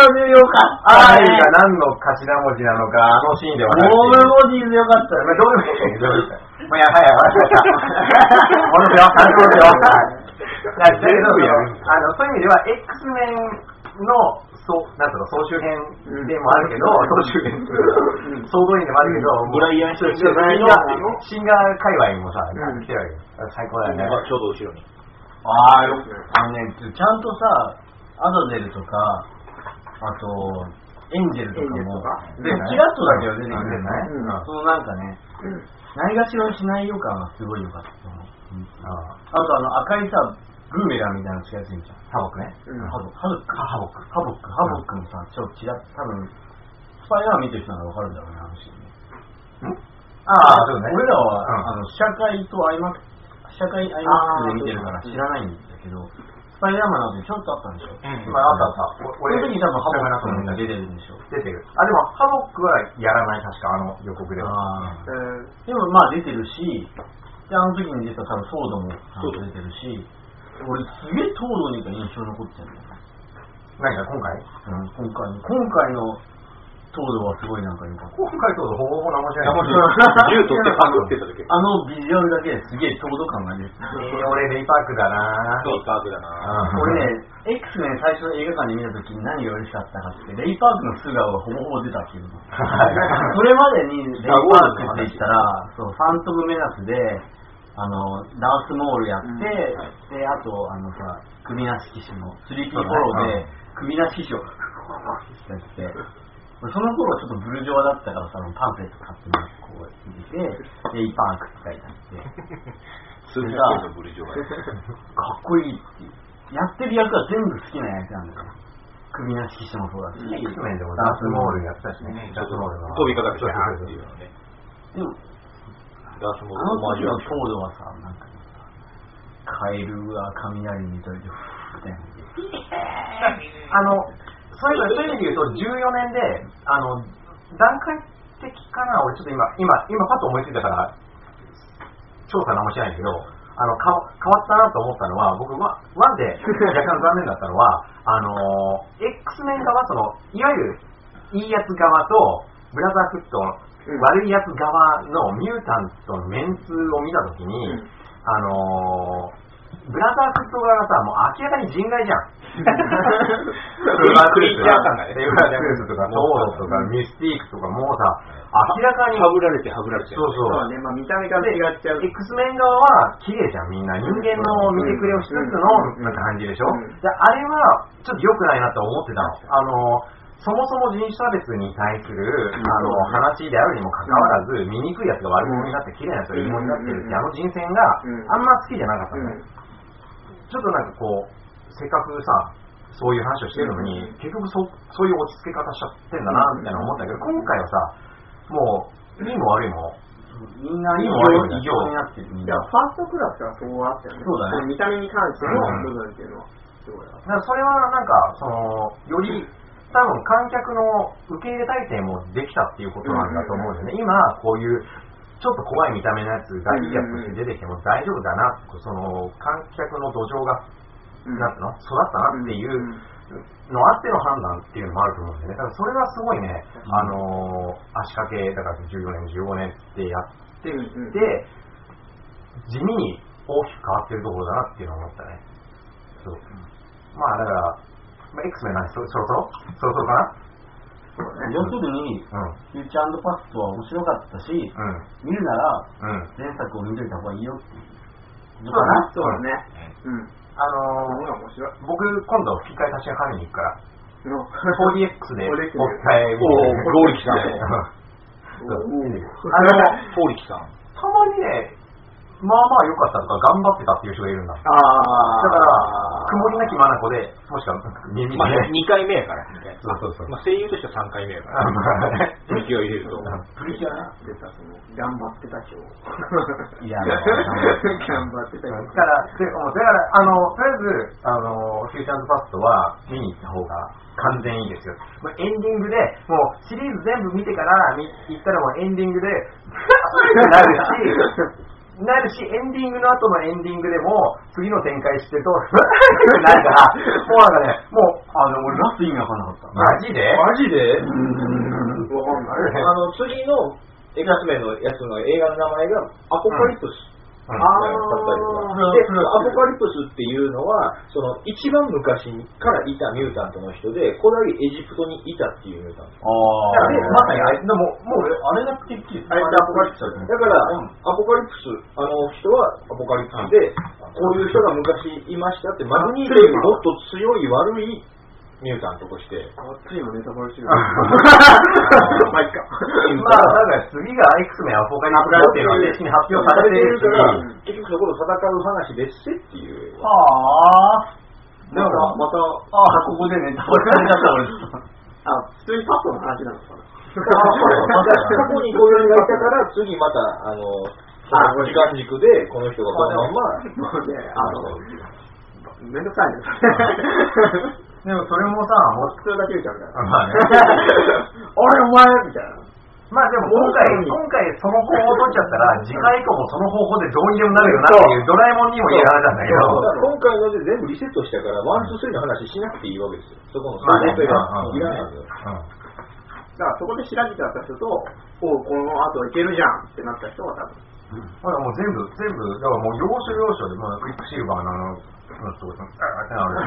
ー、よかったね。アランが何の頭文字なのか、あのシーンではウない。ォームボディーズよかった？まあどうでもいいよどうでもいいよもうやばいやば い。戻すよ、よ。だけど、あの、そういう意味では、X メンの、そう、なんだろう、総集編でもあるけど、総集編、総動員でもあるけど、ブライアン・シンシンガシンガー界隈もさ、うん来てるわけよ。最高だよね。ちょうど後ろに。あーよあのね、ちゃんとさ、アザゼルとか、あと、エンジェルとかも、でキラッとだけは出てくるんだよね。うん。そのなんかね、ないがしろにしない予感がすごい良かったと思う。ああとあの赤いさ、ブーメランみたいなのつけやすいんじゃん。ハボクね。うんハボハボックハボックハボックハボックもさ、ちょっとちら多分、スパイダー見てる人ならわかるんだろうね、あのシーンね。ああ、そうね。俺らは、うんあの、試写会とアイマックス、試写会アイマックスで見てるから知らないんだけど、スパイダーマンの後にちょっとあったんでしょ？うんまあ、あったあった。その時多分ハボックのが出てるんでしょ。出てる。あ、でも、ハボックはやらない、確か、あの予告では。でもまあ出てるし、で、あの時に出た多分ソードも出てるし、俺すげえ東堂にが印象に残ってたんだよ。ね。何か今回？うん、今回。の、今回の東堂はすごいなんか良かった。今回とほぼほぼ何もしない。銃取ってパンクってた時。あのビジュアルだけですげえ強度感が出てた。えー俺、レイパークだなそう、パークだな。俺ね、X メン最初映画館で見たときに何が嬉しかったかって、レイパークの素顔がほぼほぼ出たってい。うの。それまでにレイパークって言ったら、そう、ファントムメナスで、あの、ダースモールやって、で、あと、あのさ、首なし騎士の、スリーピーフォローで、首なし騎士を、やって、俺その頃ちょっとブルジョワだったからさ、パンフレット買ってもらって、こう見て、レイパークって書いてあって、数百円のブリジョが。かっこいいっていう。やってる役は全部好きな役なんだよ。首なし騎士もそうだし、ダースモールやったしね。ダースモールの飛びかかってきたなっていうのね。でも、ダースモーあのルのオマージュは時のコードはさ、なんかねカエルが雷にといて、ふ。あの、そういうそういう意味で言うと、14年で、あの、段階的かな、俺ちょっと今、今、今パッと思いついたから、ち調査なんもしないんだけど、あの、か変わったなと思ったのは、僕、ワワンで若干残念だったのは、あのー、X メン側、その、いわゆる、いいやつ側と、ブラザーフット悪いやつ側のミュータントのメンツを見たときに、うんあのー、ブラザーフット側がさ、もう明らかに人外じゃん。クリーチャー感がねレバージャクスとか、トーロとか、ミスティークとか、もうさ、明らかに、はぶられてはぶられて。そうそう。そうね、まあ見た目が違っちゃう。X メン側は綺麗じゃん、みんな。人間の見てくれをしつつの、なんか感じでしょ、うんであれは、ちょっと良くないなと思ってたの。あの、そもそも人種差別に対する、ん。あの、話であるにもかかわらず、醜いやつが悪者になって、綺麗なやつがいいものになってるって、あの人選がうん。あんま好きじゃなかったのね。うん。ちょっとなんかこう、せっかくさ、そういう話をしてるのに、結局そそういう落ち着け方しちゃってんだな、みたいな思ったけど、今回はさ、もう、いいも悪いも、みんな異常異常になってる。ファーストクラスはそうあったよね。そうだね。の見た目に関しての部分っていうのは。だからそれはなんか、その、より、多分観客の受け入れ体制もできたっていうことなんだと思うんだよね。今、こういう、ちょっと怖い見た目のやつがいいやつとして出てきても大丈夫だな、その、観客の土壌が、うんなんの育ったなっていうのあっての判断っていうのもあると思うんだよね。だからそれはすごいね、あのー足掛け、だから14年、15年ってやってうんうんで、地味に大きく変わってるところだなっていうのを思ったね。そう。まあだから、まあ、X メンなんでそそろそろそろそろか要するに、なフューチャーパストは面白かったし、うん。見るなら。前作を見といた方がいいよっていう。そうだな。そうだね。うん。あそのー。僕、今度吹き替え足しが神に行くから、の 4DX で 4DX もう一回見ておーリキさん あの、フォーリキさん。たまにね、まあまあ良かったとか頑張ってたっていう人がいるんだ。だああ。から、曇りなき眼で、もしくは耳まあ、で、2回目やから。そうそうそうまあ、声優としては3回目やかあら。まあねプリキュア入れると。プリキュア出た、その、頑張ってた今日。いや頑張ってただ今日。から、でもだから、あの、とりあえず、あの、フューチャーズパストは見に行った方が完全いいですよ。もうエンディングで、もうシリーズ全部見てから見行ったらもうエンディングで、なるし、なるし、エンディングの後のエンディングでも、次の展開してると、なるから、もうなんかね、もう、あ、でも俺ラスト意味わかんなかった。マジで？マジで？わかんない。あの、次の X メンのやつの映画の名前がアポカリプス。うんあだったりとかで、アポカリプスっていうのは、その一番昔からいたミュータントの人で、古代エジプトにいたっていうミュータント。あで、まさにあれ、でも、もう、あれがてっきりあれってアポカリプスだだから、アポカリプス、あの人はアポカリプスで、こういう人が昔いましたって、マグニートよりもっと強い悪いミュータントとして。あっちにもネタバレしてる。ままあ、か。まあ、だから次が X メンアポカリプスっていうのは正式に発表されてるし、から、結局そこと戦う話別せっていう。はあ。でも、また、ああ、ここでネタバレされちゃった俺。あ、普通にパットの話なのかな。過去にこういうのがいたから、次また、あの、時間軸で、この人がこのまんま、あの、めんどくさいね。でもそれもさ、もうもう普通だけ言うちゃうから。まあね。俺お前みたいな。まあでも今回、今回その方法を取っちゃったら、次回以降もその方法でどうにでもなるよなっていう、ドラえもんにも言える話なんだけど、今回ので全部リセットしたから、 one、two、three の話しなくていいわけですよ。そこのまあね。想定がいらない。ん。だよ。だからそこで調べちゃった人と、おうこの後いけるじゃん。ってなった人は多分。ほらもう全部、全部、だからもう要所要所で、もうクイックシルバーのあの。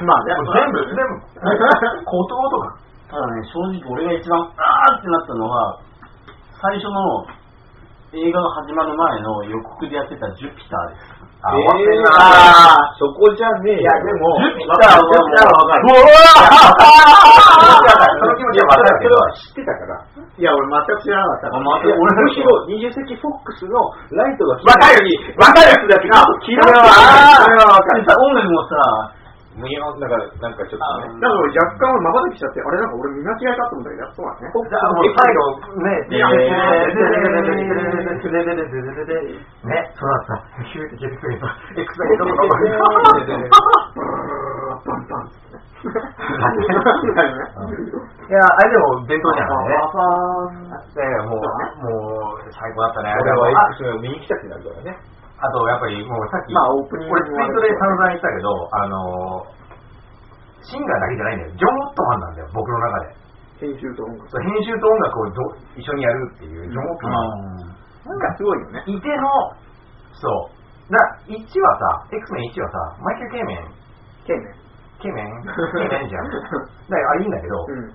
まあ全部、全部、ことごとく。ただね、正直俺が一番、あーってなったのは、最初の映画が始まる前の予告でやってたジュピターです。あ、終わってんな。あそこじゃねえよ。いや、でも、ジュピターはもうわかる。その気持ちはわかる。けど知ってたから。いや、俺全く知らなかったまいや俺むしろ20世紀フォックスのライトがわかる。わかる。やつだけど、キラッそれはわかる。音楽もさ、むやなんか、なんかちょっとね。だから俺若干俺瞬きしちゃって、あれなんか俺見間違えたと思ったけど、やっぱそうだね。じゃあもう最後、ね、で、ね、そうだった。ヒューって消えてくれた。エクサイトのとこに。パンパン。いや、あれでも伝統じゃんね。パいやいや、もう、もう、最高だったね。俺はあ X メンを見に来たってなるからね。あと、やっぱりもうさっき、まあオープニング俺ツイートで散々言ったけど、あのー、シンガーだけじゃないんだよ。ジョン・オットマンなんだよ、僕の中で。編集と音楽。そう編集と音楽をど一緒にやるっていう、ジョン・オットマン。なんかすごいよね。いての、そう。だ1はさ、X メン1はさ、マイケル・ケイメン、ケイメン。ケイメン、ケイメンじゃん。だからあれいいんだけど、うん。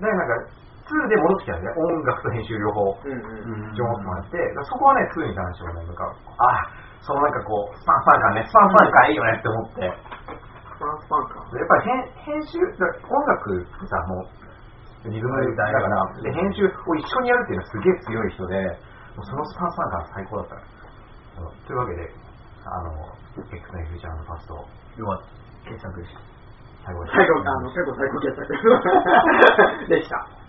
だからなんか、2で戻ってきたんだよね、音楽と編集両方。うんうん。ジョン・オットマンやって、そこはね、2に関してはね、なんか、あそのなんかこう、スパンスパン感ね、スパンスパン感いいよねって思って、やっフランスパンか。ぱり編編集、音楽ってさ、もう、リズムだから、で、編集を一緒にやるっていうのはすげえ強い人で、もうそのスパンスパン感最高だったあのというわけで、あの、X のフューチャーのパスト、よかった。傑作でした。最後です。最後、あの、最後最高傑作 でした。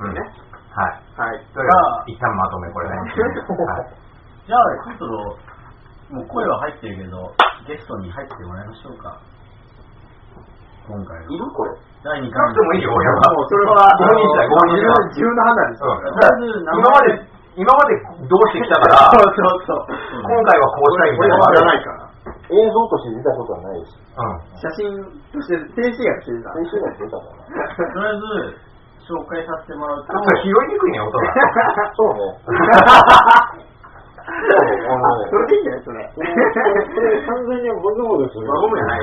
うん。ねはい。はい。というわけで、一旦まとめ、これね。はい。じゃあ、そろそろ、もう声は入ってるけど、ゲストに入ってもらいましょうか。今回は。いるこれ。第2な回くてもいいよ、俺は。もうそれは、合人したい、合人。自分の判断ですよ。うんだから今まで、今までどうしてきたから、そうそうそう。今回はこうしたいみたいな俺はないから。映像として見たことはないし、うん。写真として、静止画としてた。先週が出たかな。とりあえず、紹介させてもらうと、ちょっと拾いにくいね、音が。そうね。あのねそれでいいんじゃないそれ。完全にボズボズする。まあ、僕じゃない。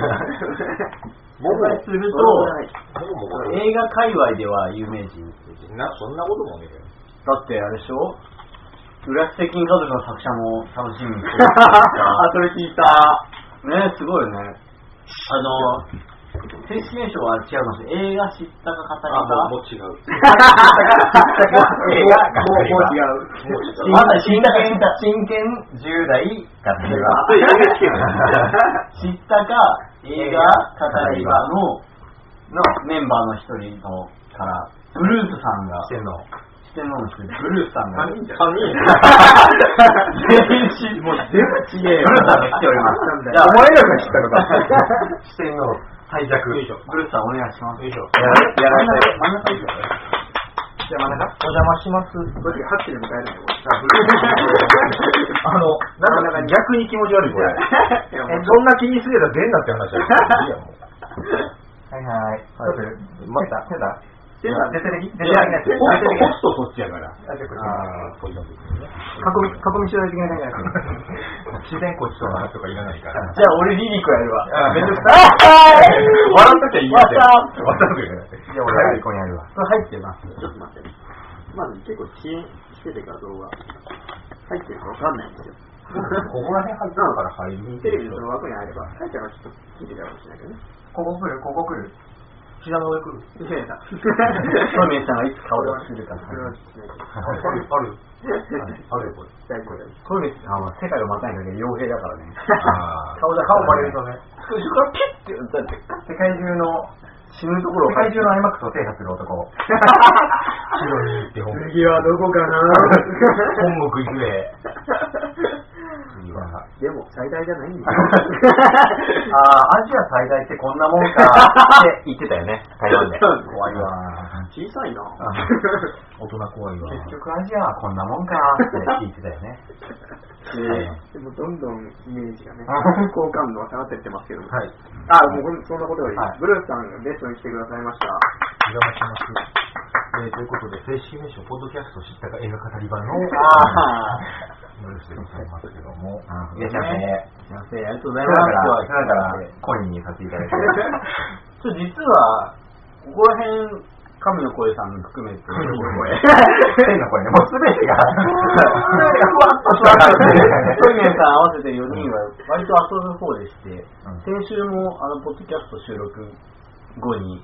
紹介すると、僕も僕映画界隈では有名人。なそんなこともねえよ。だってあれでしょ？浦瀬金家族の作者も楽しみにしてる あ、それ聞いた。ねすごいよね。あの、正式名称は違います。映画知ったか語りあ、かもう違う。映画もう、もう違う。う。まだ真剣、真剣10代語り知ったか映画語り場ののメンバーの一人のから、ブルースさんが、してんの？四天王のブルースさんが、3人じゃん。3人。全もう全部ちげえよ。ブルースさんが来ております。じゃあ、お前らが知ったのか。視点の最弱。ブルースさんお願いします。やらやられて、真ん中いいよじゃあ、真ん中お邪魔します。こっちがハッチで迎えないよ。あの、なんか逆に気持ち悪い、これ。そんな気にすれば出んなって話だよ。いいや、もう。はいはい。ちょっと、待った、手だ。出た出てる出てる出た出てる出たポストそっちやから。あ、じゃあ、こっち。囲み、囲みしないといけないから。自然こっちとかとかいらないから。じゃあ俺リリコやるわ。あめんどくさい。笑っときゃいいんだよ。笑笑っときゃいいんだよ。じゃあ俺、ここにやるわ。これ入ってます。ちょっと待って。まず結構遅延してて画像が入ってるかわかんないんですよ。ここら辺入ってるから入りにテレビのその枠に入れば、入ったらちょっと聞いてたかもしれないけどね。ここ来る、ここ来る。膝の上来る。トミーさんがいつ顔出しするか。ある、ある。あるよ、これ。大丈夫大丈トミーさんは世界をまたいだけど傭兵だからね。あ顔だ顔バレるとね。後ろからピッって世界中の死ぬところを世界中の IMAX を制覇する男。白に行って本夫。次はどこかな？本国行くで。次は。でも、最大じゃないんだよ。ああ、アジア最大ってこんなもんかって言ってたよね、台湾で。怖いわ。小さいな。大人怖いわ。結局アジアはこんなもんかって言ってたよね。でも、どんどんイメージがね、好感度が下がってってますけど。はい。あ、もうそんなことよりはい、ブルースさんがゲストに来てくださいました。お邪魔します。えーということで、正式名称、ポッドキャスト知ったか映画語り場の、あブルースでございます。けども。いら。っしゃい。ませ。すい。ません、ありがとうござい。今ます。今からコインにさせてい。ただい。て。ちょ実は、ここら辺、神の声さん含めて、声。変な声ね。もうすべてが、すべてがふわっとした感じで。トイメンさん合わせて4人は割と遊ぶ方でして、うん先週もあのポッドキャスト収録後に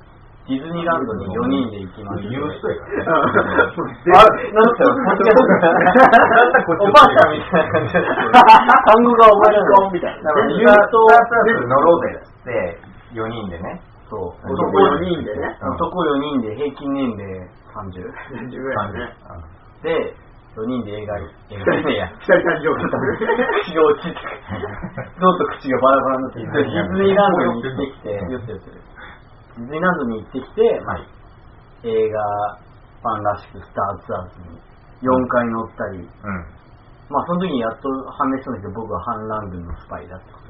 ディズニーランドに4人で行きまして、言う人やから。あ。なんだったら、ポッドキャストなんだこっちおばあちゃんみたいな感じだった。単語が覚えられない。みたいな。だから、言う言うと、と乗ろうぜって、4人でね。そう。男4人でね。男4人で平均年齢30。40ぐらいね。で、4人で映画、映二画いや、人誕生日。口が落ちてくる。どうと口がバラバラになって、ディズニーランドに行ってきて、うんよってよってる。ディズニーランドに行ってきて、まあ、映画ファンらしくスターツアーズに4回乗ったり、うん。まあその時にやっと判明したんだけど、僕は反乱軍のスパイだとが。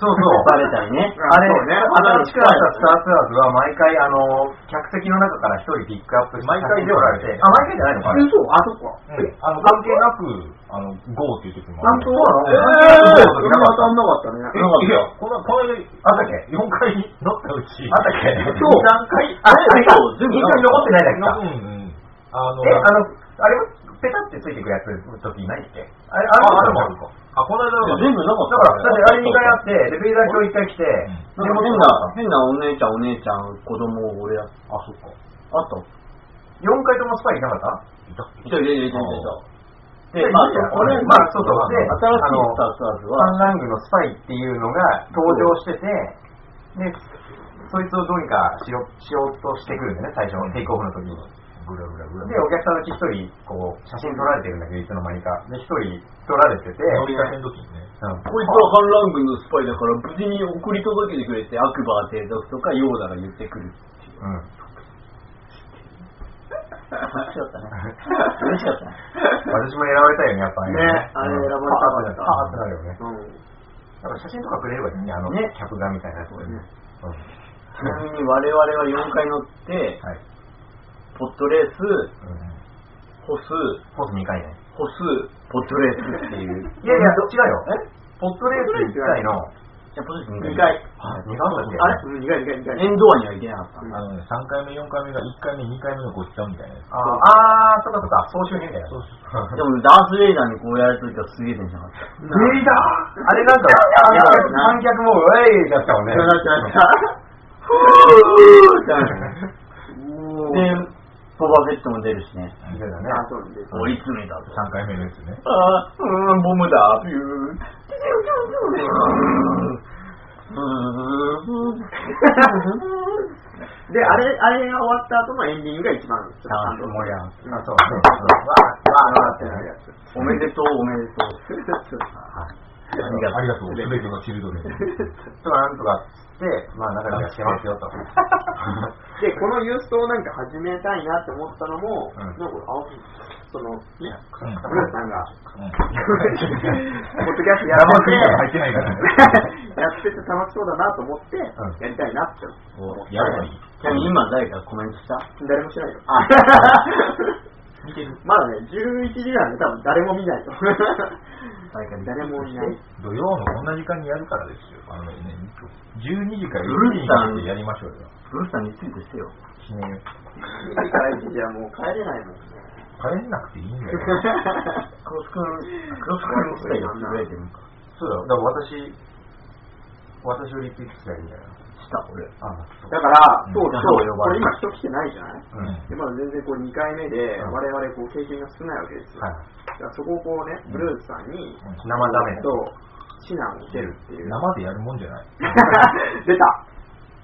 そうそう。バレたりね。あれ、そうね。新しくなったスターツアーズは毎回、あの、客席の中から一人ピックアップして、毎回撮られて、あ、毎回じゃないの？かえ、なそう。あ、そっか。うんあの、関係なく、あの、ゴーっていう時もある。なんとええー、ーそんな当たんなかったね。えいや、この、この間、あったっけ？4回乗ったうち、あったっけ？そう。3回、あ、あれか。そう、全部印象に残ってないだけか。うんうん。あの、え、あの、あれも、ペタってついてくるやつの時ないっけあれ、あ、るか。あ、この間は、全部なかだった。から、だってあれ2回あって、で、フェイダー今日1回来て、なん。か変な、変なお姉ちゃんお姉ちゃん、子供俺や、あ、そっか。あった？4回ともスパイいなかった？いた。っいたいたいたいた。いた。で、で、まあこれ、まあ、そうそう。で、新しいあのスターズは、サンラングのスパイっていうのが登場してて、で、そいつをどうにかしよしようとしてくるんだよね、最初、テイクオフの時に。ぐらぐらぐら。で、お客さんのうち一人、こう、写真撮られてるんだけど、いつの間にか。で、一人撮られてて、乗りたての時にね。うんこいつは反乱軍のスパイだから無事に送り届けてくれってアクバー帝族とかヨーダが言ってくるっていう。うん。楽しかったね。嬉しかったね。私も選ばれたよね、やっぱねあれ選ばれたかったパーってなるよね。うん。だから写真とかくれればいいね、あの、ねキャプ画みたいなやつでね。うんちなみに我々は4回乗って、はい。ポットレース、うん。歩数、ポーズ2回ね。歩数、ポットレースっていう。いやいや、違うよ。え？ポットレース1回の、いや、ポットレース2 2回。回。あ、2回だっけ？あれ？うん、2回、2回、2回。エンドアには行けなかった。あのね、3回目、4回目が1回目、2回目のごっちゃみたいなやつ。あーそっかそっか、総集編だよ。そうそう。でも、ダース・レイダーにこうやるときはすげえテンション上がった。レイダー？あれなんか、観客も、うえいってやったもんね。なっちゃった。ふーってなるで、ボバフェットも出るしね。そうだね。あ、そうなんです。追い詰めたと。3回目のやつね。あー、うーん、ボムだ、ビュー。で、あれ、あれが終わった後のエンディングが一番、ちょっと盛り上がる。うんあ、そう。わーわーってなるやつ。おめでとう、おめでとう。ありがとう。すべてのチルドレン。となんとかって、まあ、中身がしてますよと。で、このユーストをなんか始めたいなって思ったのも、うんなんか、あ、その、ね、うんブルーさんが、うんポッドキャストやってて。やってて楽しそうだなと思って、んやりたいなって思って。やればいい。ちなみに今誰かコメントした？誰もしないよ。あ見てるまだね、11時ぐらいで多分誰も見ないと。誰もいない。土曜のこんな時間にやるからですよ。あのね、12時から1時にかけてやりましょうよ。ブルーさんについてしてよ。しね2時から1時はもう帰れないもんね。帰れなくていいんだよ。クロス君、クロス君のスタイルやってくれてるのか。そうだよ。だから私、私をリピートしたらいいんだよ。した、俺。だから、そううんそう、これ今人来てないじゃない？うん。で、まだ全然こう2回目で、うん我々こう経験が少ないわけですよ。はい。そこをこうね、ブルースさんに、生ダメだ。と、指南を受けるっていう。生でやるもんじゃない。出た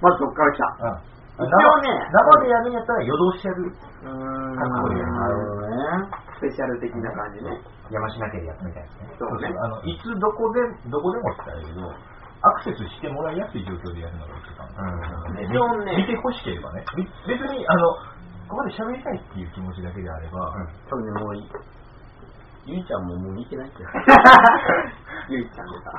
まずそこから来た。うん一応ね生でやるんやったら夜通しやる。うーん。かっこいいよなるほどね。スペシャル的な感じね。山科家でやったみたいですね。そうね。あのいつどこでどこでもって言ったらいいけどアクセスしてもらいやすい状況でやるのが一番、うん。で一応ね。見てほしければね。み別にあのここで喋りたいっていう気持ちだけであれば、多分ね、もうい、ゆいちゃんももう見てないって。よ。ゆいちゃん出た。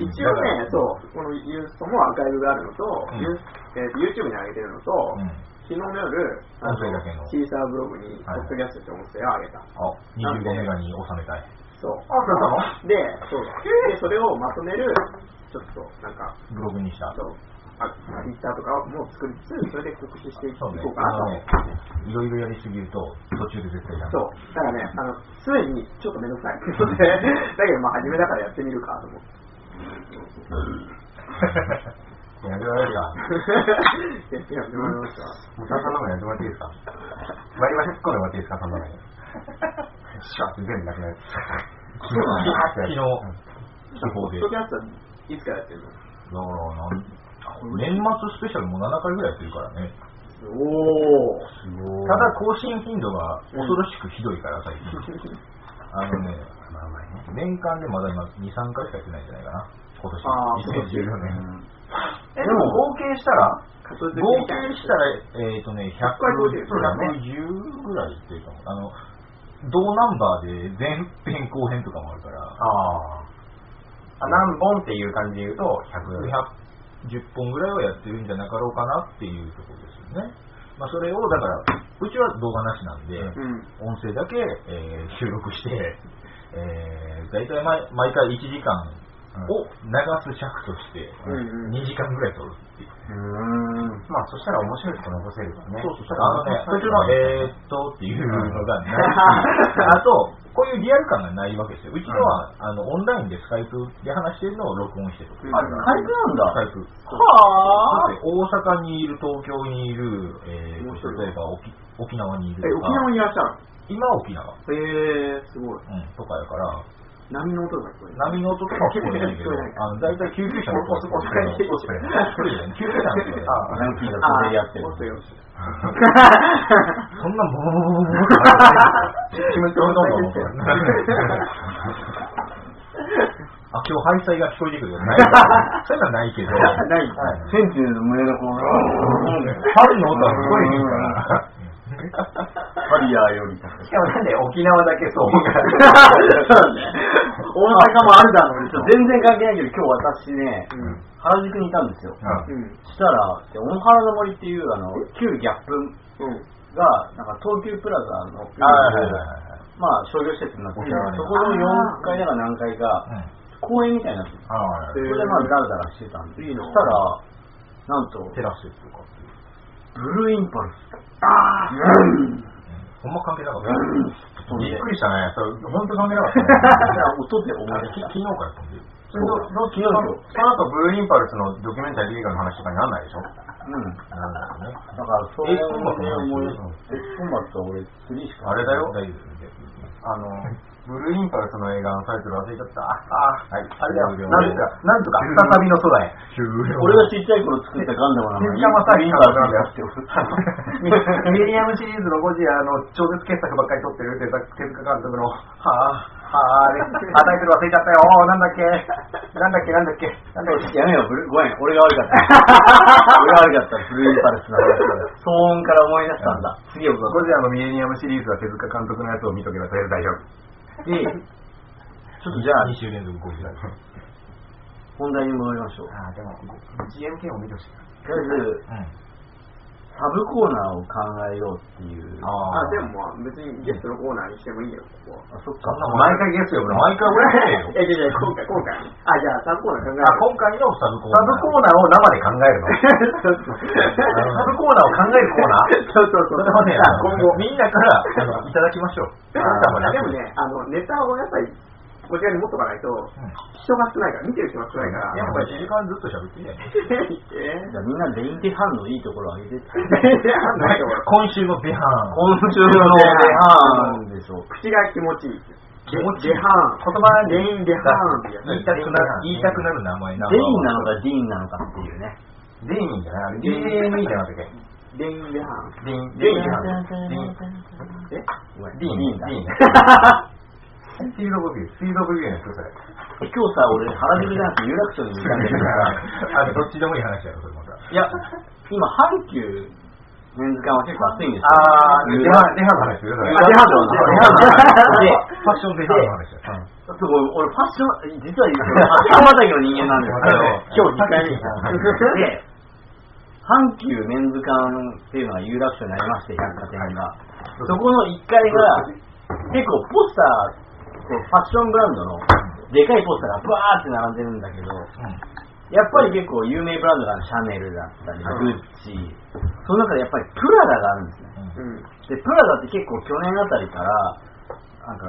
一応ね、そう、このユーストもアーカイブがあるのと、うん。ユースえーと YouTube に上げてるのと、うん。昨日の夜、あの音声だけの。シーサーブログに、ポはいッドキャストって音声を上げた。あ25メガに収めたい。そう。あ、そうなの？で、そうだ。で、それをまとめる、ちょっと、なんか、ブログにした。そう、あ、ツイッターとかも作りつつ、それで告知していこそうかなと。思って。いろいろやりすぎると途中で絶対やるそう。だからね、あの、すでにちょっとめんどくさい。ってことで、だけどまあ初めだからやってみるかと思って。やめられるか。やってもらいました。もう。さんの方やってもらっていいですか割り箸突っ込んでもらっていいですかそのに。シュワって全部なくなる。昨日昨日地方でポッドキャストいつからやってるのだからなん年末スペシャルも7回ぐらいやってるからねおお。すごい。ただ更新頻度が恐ろしくひどいから最近 あのね。年間でまだ今23回しかやってないんじゃないかな今あー年2014う年んえ、でも合計したら、合計したらえっ、とね回超えてる100 110ぐらいいってるかもあの同ナンバーで前編後編とかもあるから、ああ。何本っていう感じで言うと、100。110本ぐらいはやってるんじゃなかろうかなっていうところですよね。まあ、それを、だから、うちは動画なしなんで、うん。音声だけ、えー収録して、えー、大体毎毎回1時間を流す尺として、うんうん2時間ぐらい撮るっていう。うーん。まあ、そしたら面白いと残せるからね。そうそう、あのね、途中の、えーっとっていうのがないし、あと、こういうリアル感がないわけですよ。うちのは、あの、オンラインでスカイプで話してるのを録音してる。あ、スカイプなんだ。スカイプ。はだって大阪にいる、東京にいる、えー例えば沖沖縄にいるえ、とか、沖縄にいらっしゃる今は沖縄、のへえ、すごい。うん、とかやから、波の音が聞こえる。波の音とかは聞こえないけど聞こえない、あの、大体救急車の音は聞こえる。救急車の音はあ、ヤンキーがそれやってる。そんなボボボボボボあ、今日ハイサイが聞こえてくるよ。ない。そういうのはないけど、ない。はい。センチネルの胸のこの、ファンの音は聞こえへんから。ハリアーより高い。しかもなんで沖縄だけそう。そうだね。大阪もあるだろうね。全然関係ないけど、今日私ね、うん。原宿にいたんですよ。うんうん。したら、で小野原の森っていう、あの、旧ギャップうん。が、なんか東急プラザの、まあ商業施設になってて、そこの4階だか何階か、うん公園みたいになってる。はいはいそれでまあダラダラしてたんで、そしたら、なんと、テラスとかっていう。ブルーインパルス。ああほんま関係なかった。びっくりしたね。それ、ほんと関係なかったね。音で思い出き昨日から飛んでる。その後、ブルーインパルスのドキュメンタリー映画の話とかになんないでしょ？うん。なんだろうね。だから、そういう思い出したの。エースコンバットは俺、3しかあれだよ大丈夫ですあの、ブルーインパルスの映画のタイトル忘れちゃった。ああ、はい。あれだよ。なんとか、なんとか、再びの空へ。俺がちっちゃい頃作ったガンダムの名前、天下正義インパルスミレニアムシリーズのゴジラの超絶傑作ばっかり撮ってる手塚監督の、はあ、はあ、あタイトル忘れちゃったよ。おーなんだっけ？なんだっけ？なんだっけ？なんだっけ？やめよう、ブルごめん、俺が悪かった。俺が悪かった、ブルーインパルスの話から。騒音から思い出したんだ。次をゴジラのミレニアムシリーズは手塚監督のやつを見とけばとりあえず大丈夫。で、ちょっとじゃあ2、週連続ゴジラ。本題に戻りましょう。ああ、でも、GMK も見てほしいな。とりあえず、うん。サブコーナーを考えようっていう。ああ、でもまあ別にゲストのコーナーにしてもいいよ、ここは。あ、そっかそん。な毎回ゲスト呼ぶの？毎回俺 えじゃじゃ今回、今回。あ、じゃあ、サブコーナー考えあ、今回のサブコーナー。サブコーナーを生で考えるの？サブコーナーを考えるコーナー？そうそうそう。それはね、あ今後。みんなからいただきましょう。でもね、あの、ネタをやっぱり、こちらに持っとかないと、人が少ないから、見てる人が少ないから、やっぱり1時間ずっと喋ってね。えじゃあみんな電気班のいいところを上げて 今週のベハン。今週の出班でしょ。口が気持ちいい。気持ちいいデハン。言葉でデインデハンって言いたくなる、言いたくなる名前なデインなのかディーンなのかっていうね。デインじゃない ?DME じゃなかったっけデインデハン。デイン、デインデインじゃなくてデイン。えディーン、だディーン。スピードオブビュー、スピードオブビューの人それ。今日さ、俺、原宿じゃなくて有楽町にいたんだけどさ、あの、どっちでもいい話やろ、それまた。いや、今、阪急メンズ館は結構暑いんですよ。あー、有デハン、デハンの話するそれ。ハンの話デハンの話でファッションベハンの話や。すごい、俺ファッション、実は言うと、ファッションまたぎの人間なんですけど、今日2回目で、阪急メンズ館っていうのが有楽町にありまして、百貨店が。そこの1階が、結構ポスター、ファッションブランドのでかいポスターがブワーって並んでるんだけど、やっぱり結構有名ブランドがシャネルだったり、グッチ、その中でやっぱりプラダがあるんですね。うん。で、プラダって結構去年あたりから、なんか、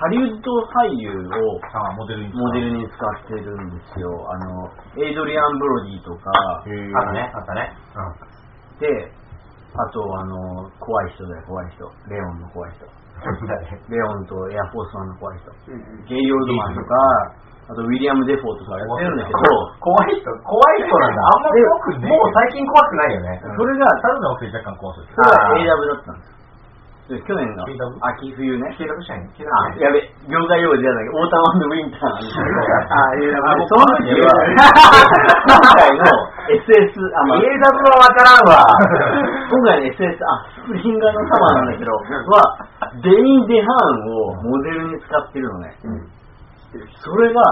ハリウッド俳優をあ、モデルに。モデルに使ってるんですよ。あの、エイドリアン・ブロディとか、あったね、あったね。で、あと、あの、怖い人だよ、怖い人。レオンの怖い人。レオンとエアフォースワンの怖い人。ゲイリー・オールドマンとか、あとウィレム・デフォーとかやってるんだけど、怖い人、怖い人なんだ。あんま怖くね。もう最近怖くないよね。それが、猿の惑星で若干怖そうです。それが AW だったんですよ。で去年の秋冬ね。計画社員、計画あ。や。べ、業界用語じゃない。オータムウィンター。な。んですけど、あ、いや、その時は、今回の SS、あ、まあ、AW はわからんわ。今回の SS、あ、スプリンガーのサマーなんだけど、は、デミデハンをモデルに使ってるのね。それが、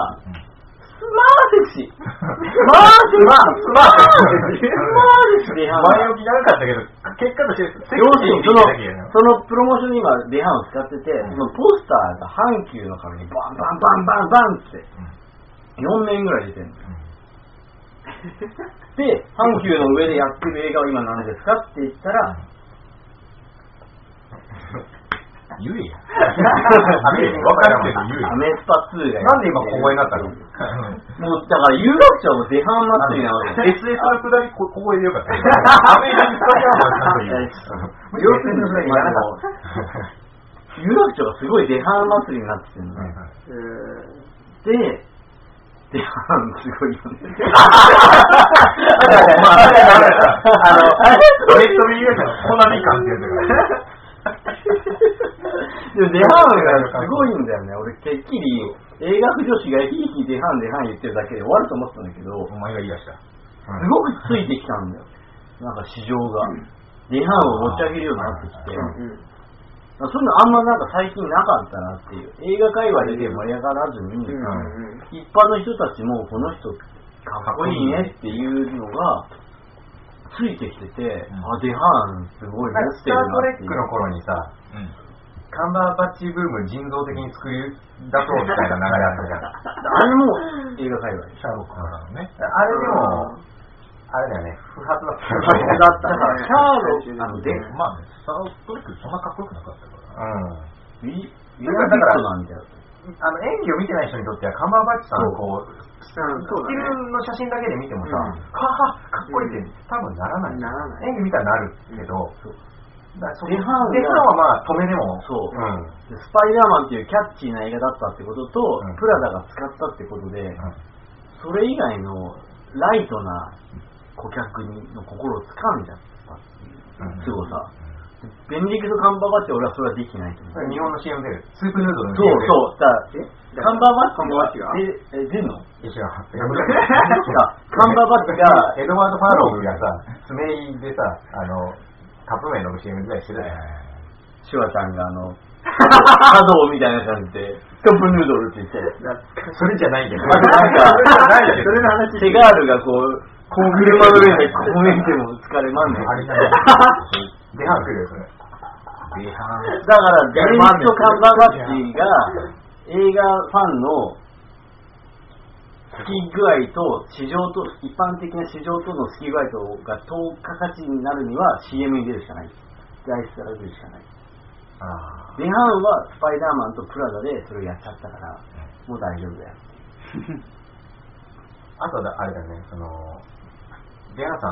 スマーセクシー。スマーセクシー。スマーセクシー。スマーセクシー。前置き長かったけど、結果として、要するにその、そのプロモーションに今、デハンを使ってて、そのポスターが阪急の壁にバンバンバンバンバンって、4年ぐらい出てるのよ。で、阪急の上でやってる映画は今何ですかって言ったら、言えや。アメリカ分かるけど言えやア。メスパ2がやなんで今ってるここになったの？もうだから有楽町もデハン祭りなわけ ?SS のくだりこここでよかった。アメリカに使ってはちゃんと言う。要するにそれいらなかっ有楽町がすごいデハン祭りになってるのね。えーで、デハンすごいよね。まあ、あの、ネットで言うやつは、コナミ感ってやつが。デハンがすごいんだよね。俺、てっきり映画女子がヒーヒーデハンデハン言ってるだけで終わると思ってたんだけど、お前が言い出した。すごくついてきたんだよ。なんか市場が。デハンを持ち上げるようになってきて。うんそういうのあんまなんか最近なかったなっていう。映画界隈で盛り上がらずに、一般の人たちもこの人かっこいいねっていうのがついてきてて、あ、デハンすごい持なってるなっていう。トレックの頃にさ、カンバーバッチブーム人造的に作り出そうみたいな流れあったじゃん。あれも映画界隈。シャーロックからのね。あれでも、あれだよね、不発だったよだね。ったから、シャーロック、あの、で、まあ、スタートレックそんなかっこよくなかったから。うん。ウィウィアビットなんだよ。あの演技を見てない人にとってはカンバーバッチさんのこうスキルの写真だけで見てもさ、かっこいいって多分ならない、ならない演技見たらなるけど、だからそこデハデハンはまあ止めでも。そう。うん。でスパイダーマンっていうキャッチーな映画だったってことと、うん。プラダが使ったってことで、それ以外のライトな顧客にの心を掴んじゃったっていう凄さ。ベンディクト・カンバーバッチは俺はそれはできないと思う。日本の CM 出るスープヌードルのそう CM 出るそう。だからカンバーバッチカえ出んの？うカンバーバッチが エドワード・ファーローがさ爪入でさあのカップ麺の CM 出たりしてたじゃんシュワちゃんがあの、波動みたいな感じで、カップヌードルって言って。それじゃないけど。なんか、それの話、セガールがこう、こう車の上でこう見ても疲れまんねん。あれじゃない。デハン来るよそれ。だから、ディクト・カンバーバッチが映画ファンの好き具合と市場と、一般的な市場との好き具合とが等価価値になるには CM に出るしかない。外出から出るしかない。あデハンはスパイダーマンとプラダでそれをやっちゃったから、もう大丈夫だよ。あとだ、あれだね、その、デハンさ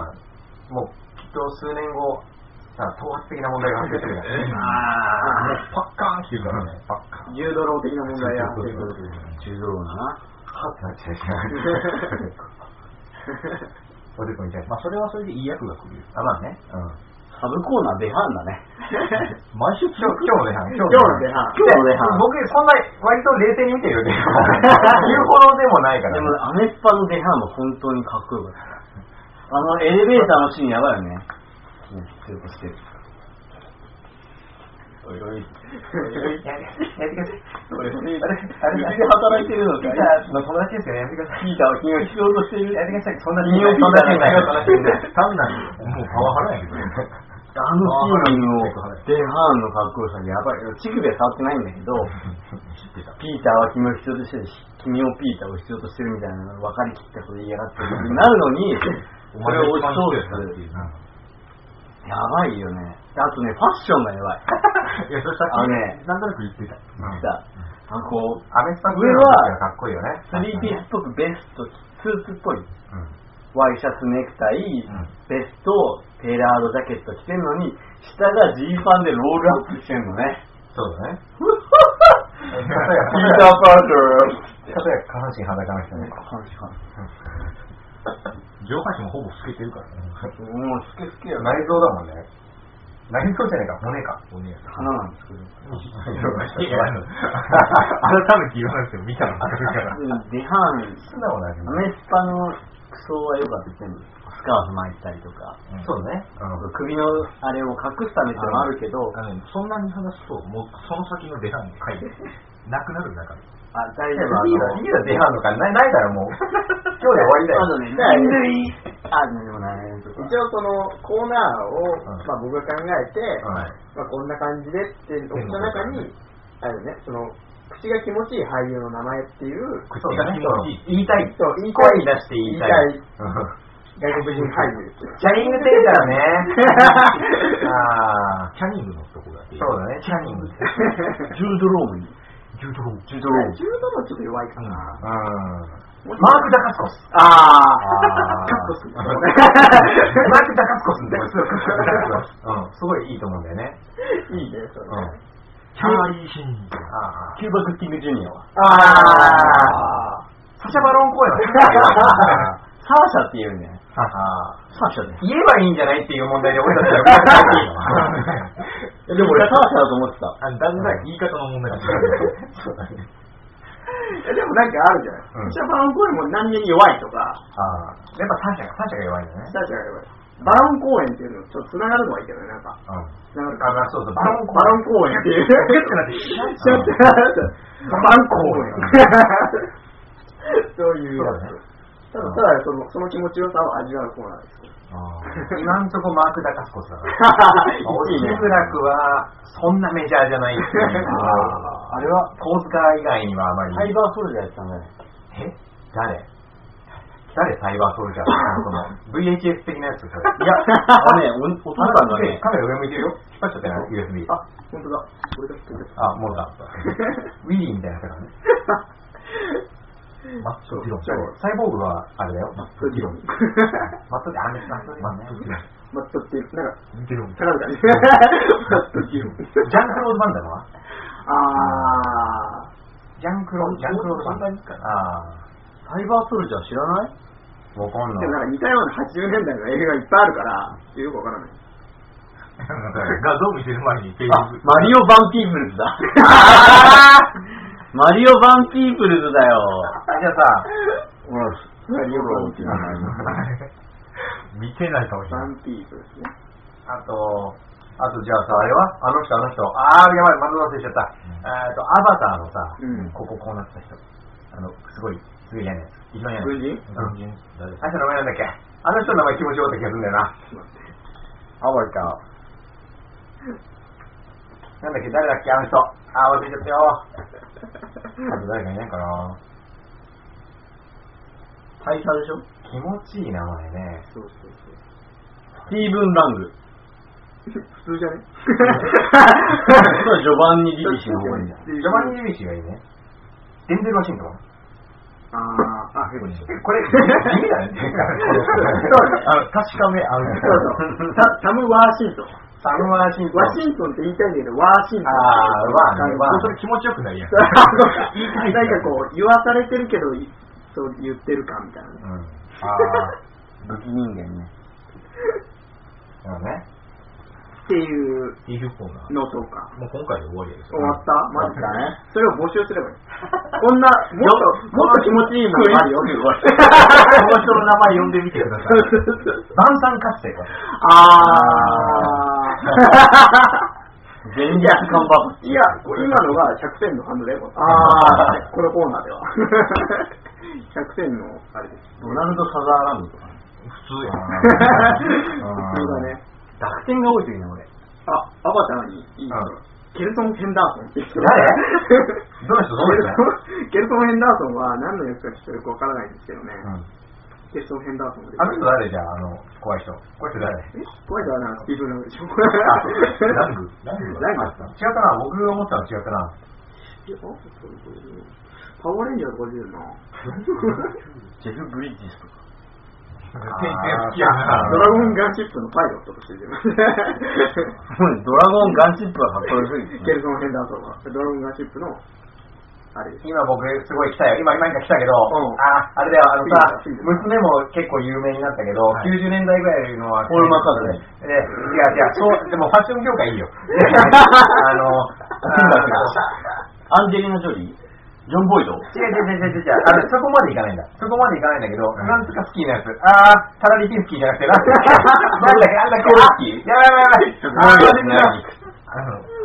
ん、もうきっと数年後、さ、頭髪的な問題が発生するじゃない あもうパッカーンって言うからね、パッカーン。ー、柔道論的な問題や。そうそうそう中道だな。はってなっちゃうじゃん。おでこに対して。まあ、それはそれでいい役が来るよ。あ、まあね。うん。サブコーナーデハンだね。毎週今日、今日のデハン。今日のデハン今日のデハン。僕、そんな、割と冷静に見てるよ、デハン。言うほどでもないからね。でもアメスパのデハンも本当にかっこよかった。あのエレベーターのシーンやばいよね。必要としてる。おいおい。おいおいやってください。おいおい。あれ、あれ、うちで働いてるのかピーターの友達ですよね、やめてください。ピーターは君を必要としている。やってください。そんな金曜ピーターそんな信頼単なる、もうパワハラやけどね。あのシーンのデハンのかっこよさがやばい。乳首は触ってないんだけど、ピーターは君を必要としてるし、君をピーターを必要としてるみたいなの分かりきったこと言いやがってなるのに、それを押し通す。やばいよね。あとね、ファッションがやばい。いや、それさあのね、なんとなく言ってた。さあのこう、アメスパ上はかっこいいよね。スリーピースっぽくベスト、スーツっぽい。うんワイシャツネクタイ、んベスト、テーラードジャケット着てんのに、下がジーパンでロールアップしてんのね。そうだね。ピーター・パー例えば下半身裸の人ね。上半身もほぼ透けてるからね。カー。もう、スケスケよ。内臓だもんね。内臓じゃねえか、骨か。お姉さん。花なんですけど。いや、改めて言わなくても見たらわかるから。でデハン、素直な味アメスパの服装は良かった全部スカーフ巻いたりとかそうだね。うん首のあれを隠すためっていうのもあるけどそんなに話すと、もうその先の出番書いて、なくなる中で。あ大丈夫あいいだろ、いいだろ、出番とかないないからもう、今日で終わりだよ。あのね人類あでもないとか一応そのコーナーを、うんまあ僕が考えて、はいまあこんな感じでって送った中に、あれね、その、口が気持ちいい俳優の名前っていう、口が気持ちいい。言いたい。そう言いたい声に出して言いたい。言い外国人俳優。チャニング・テイターね。あー、キャニングのとこだけ。そうだね、チャニング。ジュードロームにジュードロー。ジュードローム中途のちょっと弱いかな。うん。マーク・ダカスコス。ああ マーク・ダカスコスってすごいうん、すごいいいと思うんだよね。いいね、それうんね。。チャーリー・シン。あキューバグッディングジュニアはあー。サシャ・バロン・コーエンは サーシャって言うんだよねああサーシャね言えばいいんじゃないっていう問題で俺たちはでも俺サーシャだと思ってたあだんだん言い方の問題が違う。そうだね。あ。でもなんかあるじゃない。うんシャバロン公演も何気に弱いとか、ああ。やっぱサシャが、サシャが弱いんだね。スタジアが弱い。バロン公演っていうのちょっと繋がるのはいいけどね、なんか。うん。繋がるあ、まあそうそう、バロンバロン公演っていう。キュッてなって、シャッシャッてなってバロン公演。そういう。ただ、ただその、その気持ちよさを味わうコーナーです。今んとこマーク・ダカスコスだから。いいね吉村君は、そんなメジャーじゃないっていう。ああれは、ポーズカー以外にはあまり。サイバーソルジャーやってたんだねえ？誰？誰サイバーソルジャー？その VHS 的なやつそれ。いや、あのねおお父さんがねカメラ上向いてるよ。引っ張っちゃったよ、USB。あ、本当だ。俺が知ってる。あ、もうだ。ウィリーみたいなやつだからね。マットディロン。そうサイボーグは、あれだよ。マットディロン。マットディロン。マットディロンね。マットってなんか、ディロン。高。マットっていう。ジャンクロードバンダムはあジャンクロード、ジャンクロードバンダムあサイバーソルジャー知らない？あ、わかんー。でもな。ないんか似たような80年代の映画がいっぱいあるから、よくわからない。画像見せる前にマリオバンピープルズだ マリオバンピーブルズだよじゃあさ、ほらマリオバンピープルズ見てないかもしれない。バンピープですね。あと、あとじゃあさ、あれは？あの人、あの人。あー、やばい、まず忘れちゃった。えっと、アバターのさ、うんこここうなった人。あの、すごい、すごい嫌なやつ。一番嫌な軍やつ。人？軍人誰あの人の名前なんだっけ？あの人の名前気持ちよかった気がするんだよな。アバタなんだっけ？誰だっけ？あの人。あー、忘れちゃったよ。あと誰かいないかな大佐でしょ？気持ちいい名前ね。そうそうそう。スティーブン・ラング普通じゃね？ジョバンニ・リリシの方がいいんじゃんジョバンニ・リビシがいいね。デンゼル・ワシントン。あー、あ、結構にしよう。これ、地味だね。あの、確かめ合う。そうそう。ササム・ワーシントン。サム・ワシントン。ワシントンって言いたいんだけど、ワーシントン。あー、まあね、まあ。それ気持ちよくないやん。言いたい。なんかこう、言わされてるけど、いそう言ってるかみたいなね。うん。あ武器人間ねあ、そうね。っていう。のとか。もう今回で終わりです終わった？マジか終わね。それを募集すればいい。こんな、もっと、もっと気持ちいいものあるよ。この人の名前呼んでみてください。晩餐活性か。あー。前日看板いや、今のが100点のハンドだよ。あーこのコーナーでは。100点の、あれです。ドナルド・サザーランドとかね普通や 普通だね。濁点が多いといいね俺あ、アバターにいいケルソン・ヘンダーソンって人。誰？どの人？どの人？ケルソン・ヘンダーソンは何の役かちょっとよくわからないんですけどね。うん。ケルソン・ヘンダーソンであの人誰じゃあ、あの、怖い人。怖い人？誰？え怖い人はなスティーブン・ラングでしょラング？ラング？ラング？あ違ったな。僕が思ったの違ったな。いパワーレンジャーとか出てるな。ジェフ・ブリッジスとか？ドラゴンガンシップのパイロットとして出てます。ドラゴンガンチップがかっこよすぎてケルソン・ヘンダーソンはドラゴンガンシップの、あれ。です。今僕すごい来たよ。今、今今来たけど、うん。あ、あれだよ、あのさ、娘も結構有名になったけど、はい。90年代ぐらいのは、ポールマッカートニで、違う違う、そう、でもファッション業界いいよ。あの、アンジェリーナ・ジョリージョン・ボイド？違う違う違う違う違う。あの、そこまでいかないんだ。そこまでいかないんだけど、なんとかスキーのやつ。あー、タラリピンスキーじゃなくて、な。んだっけ、なんだっけ、なんだっけ、コルスキーやばいやばいやばい。すごいですね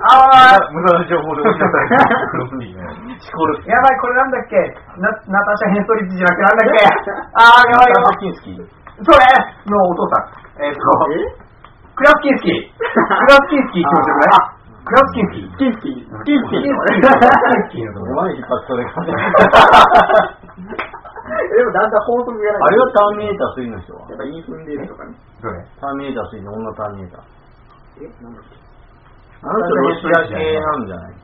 あー、無駄な情報で教えた。らクロスリーね。シコルやばい、これなんだっけ？ナナターシャ・ヘンストリッチじゃなくてなんだっけ？あー、やばいやばい。キンスキー。それのお父さん。えっ、と、クラスキンスキー。クラスキンスキーって言ってくれクラスキンスキー。キンスキー、キンスキー。キンスキーのとこお前引っ張ってそれがでもだんだん法則がない。あれはターミネーター3の人はやっぱインフンデールとかね。どれターミネーター3の女ターミネーターえ、なんだっけあの人ロシア系なんじゃない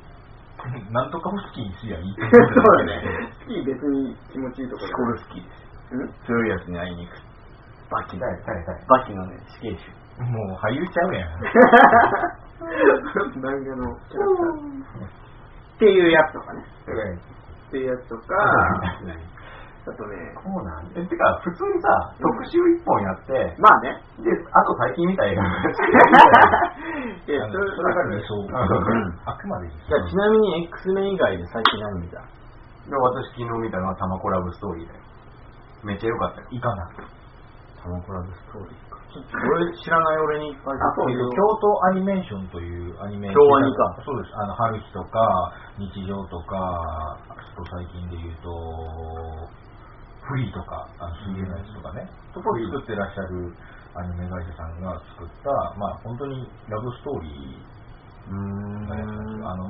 なんとかもスキーすりゃいいってそうだね。スキー別に気持ちいいとこシろコルスキーですうん強いやつに会いに行くバキバキのね死刑囚もう俳優ちゃうやん。漫画のキャラクター。っていうやつとかね。っていうやつとか、あとね、こうなんえ、てか、普通にさ、特集一本やって、まあね。で、あと最近見た映画が いや、あそれが理想。んあくまで理じゃあちなみに X メン以外で最近何見た？で私昨日見たのはタマコラブストーリーだよ。めっちゃ良かったよ。いかな。タマコラブストーリーか俺知らない俺にいっぱいあ京都アニメーションというアニメ京アニか。そうです。あの、春日とか、日常とか、あと最近で言うと、フリーとか、あの水泳のやつとかね、とこ作ってらっしゃるアニメ会社さんが作った、まあ本当にラブストーリうーん。ーのやんですよ。あの、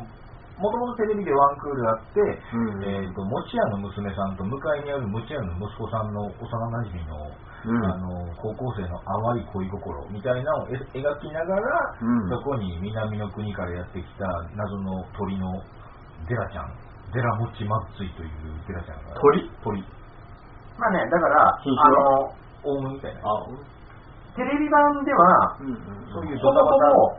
もともとテレビでワンクールあって、うん。えっ、と、持屋の娘さんと向かいにある持屋の息子さんの幼馴染の、うんあの高校生の淡い恋心みたいなのをえ描きながら、うんそこに南の国からやってきた謎の鳥のデラちゃん、デラモッチマッツイというデラちゃんが。鳥？鳥。まあね、だから、品種あの、オウムみたいな。あテレビ版では、うんうん。そういうほぼほドタバタ。ぼ、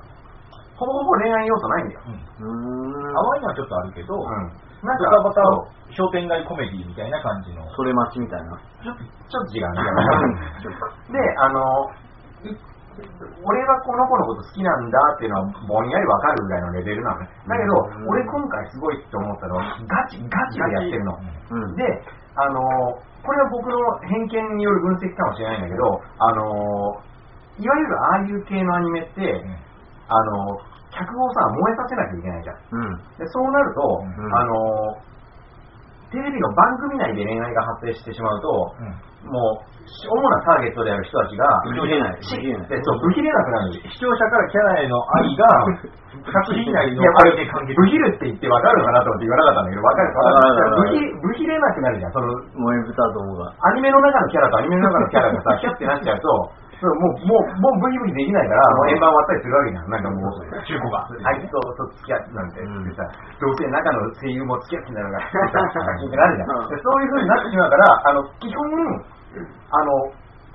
ほぼほぼ恋愛要素ないんだよ。うん淡いのはちょっとあるけど、うん。なんドか、タバタそう商店街コメディみたいな感じの。それ待ちみたいなちょっと、ちょっと違うんだけど。で、あの、い俺はこの子のこと好きなんだっていうのはぼんやりわかるぐらいのレベルなのね。だけど、うん俺今回すごいって思ったのは、ガチ、ガチでやってるの。うんで、あのこれは僕の偏見による分析かもしれないんだけど、あのいわゆるああいう系のアニメって、うんあの脚本をさ、燃えさせなきゃいけないじゃん。うん。でそうなると、うん。あのテレビの番組内で恋愛が発生してしまうと、うん。もう、主なターゲットである人たちが、ブヒれない。ない。でそう、れなくなる。視聴者からキャラへの愛が、作品内のでる。って言って分かるのかなと思って言わなかったんだけど、分かるわかるブヒ、ブヒれなくなるじゃん。その、萌え豚どもが。アニメの中のキャラとアニメの中のキャラがさ、キャってなっちゃうと、そうもう、もう、もうブヒブヒできないから、もう円盤割ったりするわけじゃん。なんかもう、中古が。あいつとと付き合ってなんて言ってさ、どうせ中の声優も付き合ってんだろうが、ってなるじゃん。でそういう風になってしまうから、あの、基本、あの、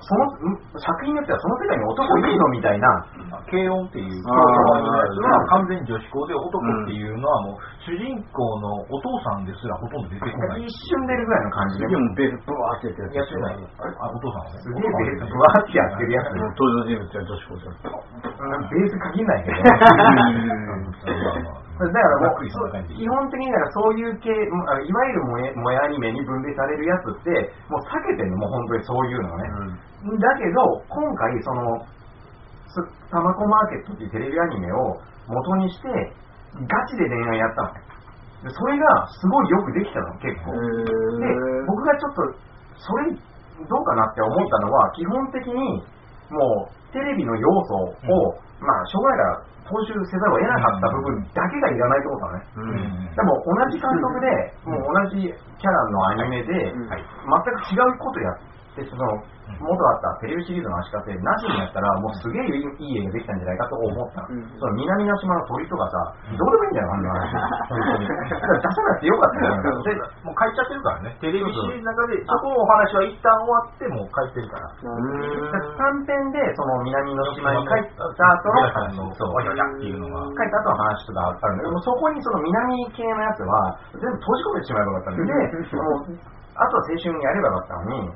その、ん作品によってはその世界に男いいのみたいな、軽音っていう、あーアニメのやつは完全に女子校で男っていうのはもう、主人公のお父さんですらほとんど出てこない。一瞬出るぐらいの感じで。でもベースブワーってやってやってない。あお父さんはね。すげえベースブワーってやってるやつ。登場人物は女子高生うんベース限んないけど。うんだからもう基本的にだからそういう系、いわゆる萌えアニメに分類されるやつって、もう避けてるの、もう本当にそういうのをね。だけど、今回、その、すタマコマーケットっていうテレビアニメを元にして、ガチで恋愛やったのそれがすごいよくできたの、結構。で、僕がちょっと、それ、どうかなって思ったのは、基本的に、もう、テレビの要素を、まあ、しょうがないから、踏襲せざるを得なかった部分だけがいらないと思ったのね。うんでも、同じ監督で、もう同じキャラのアニメで、全く違うことやって、その、元あったテレビシリーズの足かせなしにやったら、もうすげえいい映画できたんじゃないかと思ったの。うんその南の島の鳥とかさ、どうでもいいんだよ、あんな話。だから出さなくてよかったよ。でもう書いちゃってるからね。テレビシリーズの中で、そこのお話は一旦終わって、もう書いてるから。短編で、その南の島に帰った後のそうおややっていうのが。帰った後の話とかあるんだけど、そこにその南系のやつは全部閉じ込めてしまえばよかったんで、もうあとは青春やればよかったのに、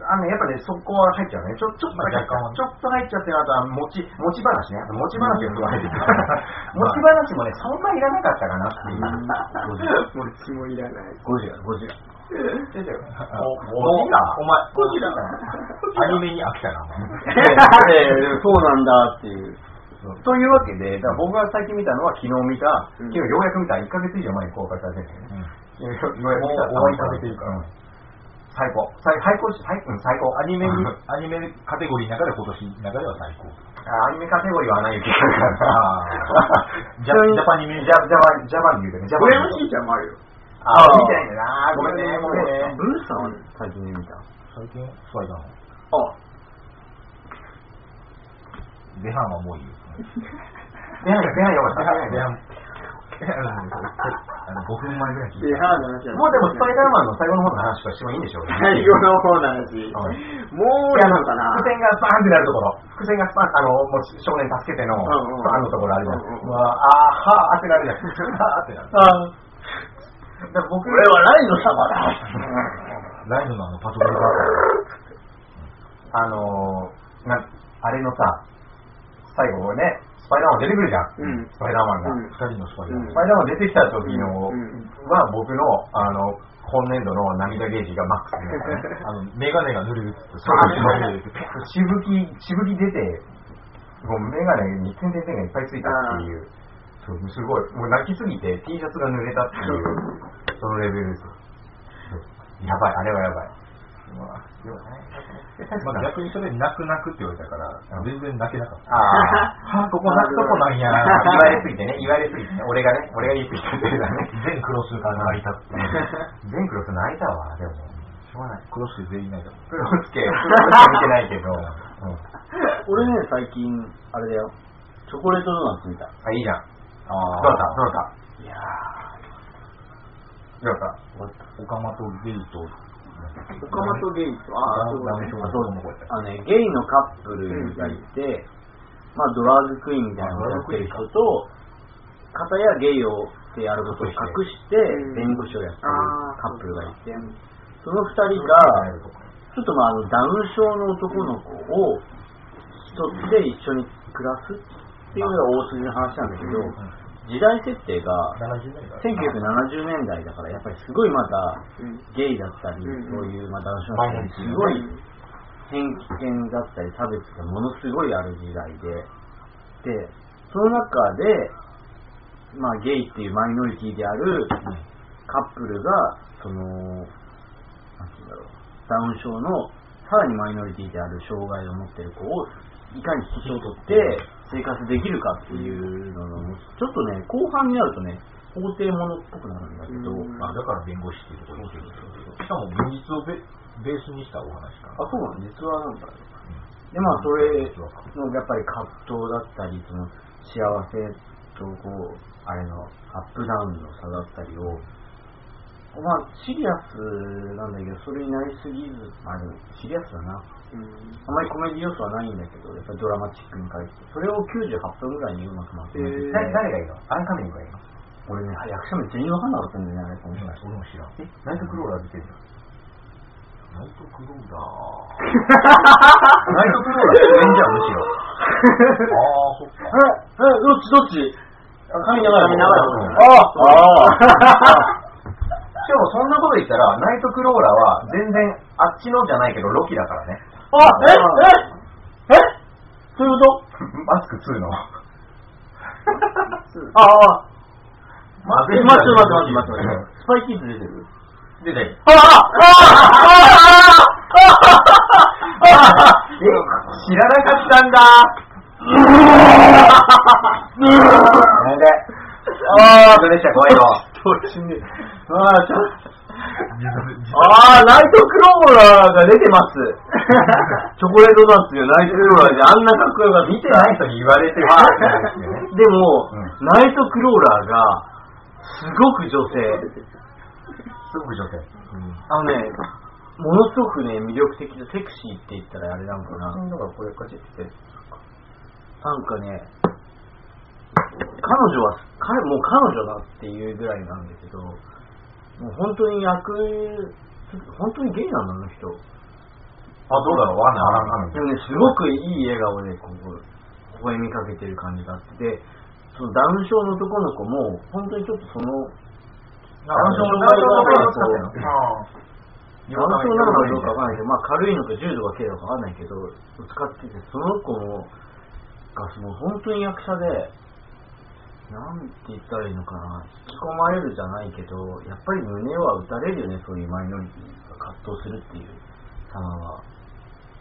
あのね、やっぱね、そこは入っちゃうね。ちょちょっとだけまあ若干はねちょっと入っちゃって、あとは持ち、持ち話ね。持ち話がすごい入ってる。持ち話もね、そんないらなかったかなっていう。もう血もいらない。ゴジラ、ゴジラ。出てる。おゴジラお前、ゴジラ。アニメに飽きたな、お前。えーそうなんだっていう。というわけで、だ僕が最近見たのは昨日見た、うん昨日ようやく見た、1ヶ月以上前に公開されてるよね。ようやく見た、終わりかけてるからうん最高。最最高し、最うん最高。アニメに、アニメカテゴリーの中で今年の中では最高。あアニメカテゴリーはアナ雪だからあージャジャパニメジャジャパジャパンで言うとね、ジャパン俺のしんちゃんもあるよ。あー見てないんだなごめんね、ごめんね。ブルースさんは最近見た？最近、スパイダーマン。あ、ベハンはもういいよ。ベハンが、ベハンよかった。ベハン、ベハン、あの、5分前ぐらい聞いで、た。ハードな話はもうでもスパイダーマンの最後の方の話とかしてもいいんでしょうね。最後の方の話。もういいのかな伏線がスパーンってなるところ。伏線がスパーン、あの、もう少年助けての、んうんスパーンのところあるじゃん。うあーはーってなるじゃん。はーってなる。だから僕俺はライの様だ。ライドのあの、パトロールバあのー、な、あれのさ、最後ね、スパイダーマン出てくるじゃん。うんスパイダーマンが。うん人のスパイダーマンス。パイダーマン出てきた時の、うんは僕の、あの、今年度の涙ゲージがマックスになったね。あの、メガネが濡れるって。しぶき、しぶき出て、もうメガネに点々点がいっぱいついたっていう、そうすごい、もう泣きすぎて T シャツが濡れたっていう、そのレベルですやばい、あれはやばい。うわよまあ逆にそれ泣く泣くって言われたから、全然泣けなかった。ああ、そこ泣くとこなんやな。言われすぎてね、言われすぎてね、俺がね、俺が言い過ぎてるからね。全クロスが泣いたって。全クロス泣いたわ、でも。しょうがない。クロスで全員泣いた。クロスケ、クロスケ見てないけど。うん。俺ね、最近、あれだよ。チョコレートドーナツ見た。あ、いいじゃん。あどうだった？どうだっいやたどうだった？オカマとゲイと、岡本ゲイと、ああ、そうだね。あのね、ゲイのカップルがいて、まあドラッグクイーンみたいなのをやってる人と、片やゲイをってやることを隠してうん。弁護士をやってるカップルがいて、その二人が、ちょっとまああのダウン症の男の子を一つで一緒に暮らすっていうのが大筋の話なんだけど、時代設定が70年代。1970年代だからやっぱりすごいまたうん。ゲイだったり、うんそういうまあダウン症の人にすごい偏見だったり差別がものすごいある時代で、で、その中で、まあゲイっていうマイノリティであるカップルが、その、なんていうんだろう、ダウン症のさらにマイノリティである障害を持っている子をいかに引き取って生活できるかっていうのの、ちょっとね、後半になるとね、法廷ものっぽくなるんだけど、うん。あだから弁護士っていうところにしかも現実をベベースにしたお話かあ、そうなの実話なんだ。で、まあ、それのやっぱり葛藤だったり、その幸せとこう、あれのアップダウンの差だったりを、まあ、シリアスなんだけど、それになりすぎず、まあでも、シリアスだな。うん。あまりコメディ要素はないんだけど、やっぱりドラマチックに書いて、それを98分ぐらいにうまくまとめて、へー。だ誰がいいのアンカミングがいいの？俺ね、役者名全員わかんなかったんだよね、あれ、この人俺も知らんえ、ナイトクローラー出てるナイトクローラーナイトクローラー主演じゃん、むしろ。ああそっか。え、え、どっちどっち？髪長い髪長いああしかもそんなこと言ったら、ナイトクローラーは全然あっちのじゃないけどロキだからね。あえええそういうこと？マスク2の。ああまえ、待って待って待って待って待って。スパイキッズ出てる出てる。ああえ、知らなかったんだ。なんでああ、どうでした怖いの。どっちね。ああ、ちょああ、ナイトクローラーが出てます。チョコレートダンスよ、ナイトクローラーであんなかっこよかった。見てない人に言われてるわけなんでも、うんナイトクローラーが、すごく女性。すごく女性。あのね、ものすごくね、魅力的でセクシーって言ったらあれなのかな。だからこれカチって。なんかね、彼女は、彼、もう彼女だっていうぐらいなんだけど、もう本当に役、本当にゲイなんだ、あの人。あ、どうだろうわかんない。でもね、すごくいい笑顔でここ、微笑みかけてる感じがあって、でそのダウン症の男の子も、本当にちょっとその、ダウン症のダウン症の子使ってんのダウン症なのかどうかわかんないけど、まあ軽いのか重度が軽度かわかんないけど、使ってて、その子も、がその本当に役者で、なんて言ったらいいのかな、引き込まれるじゃないけど、やっぱり胸は打たれるよね、そういうマイノリティが葛藤するっていう様は。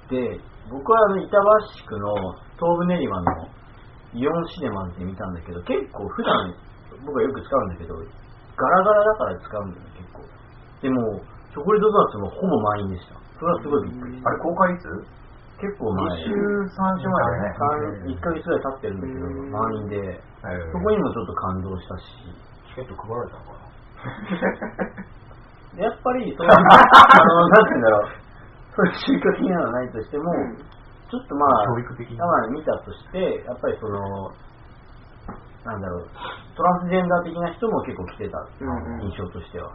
で、僕はあの板橋区の東武練馬のイオンシネマズで見たんだけど、結構普段僕はよく使うんだけど、ガラガラだから使うんだよね、結構。でも、チョコレートドーナツもほぼ満員でした。それはすごいびっくりした。あれ、公開いつ？結構前。2週、3週前だよね。1ヶ月ぐらい経ってるんだけど、満員で、そこにもちょっと感動したし、チケット配られたのかで やっぱり、その、あの、なんて言うんだろう、そういう宗教的なのはないとしても、ちょっとまあ、教育的な。まあ見たとして、やっぱりその、なんだろう、トランスジェンダー的な人も結構来てた、印象としては、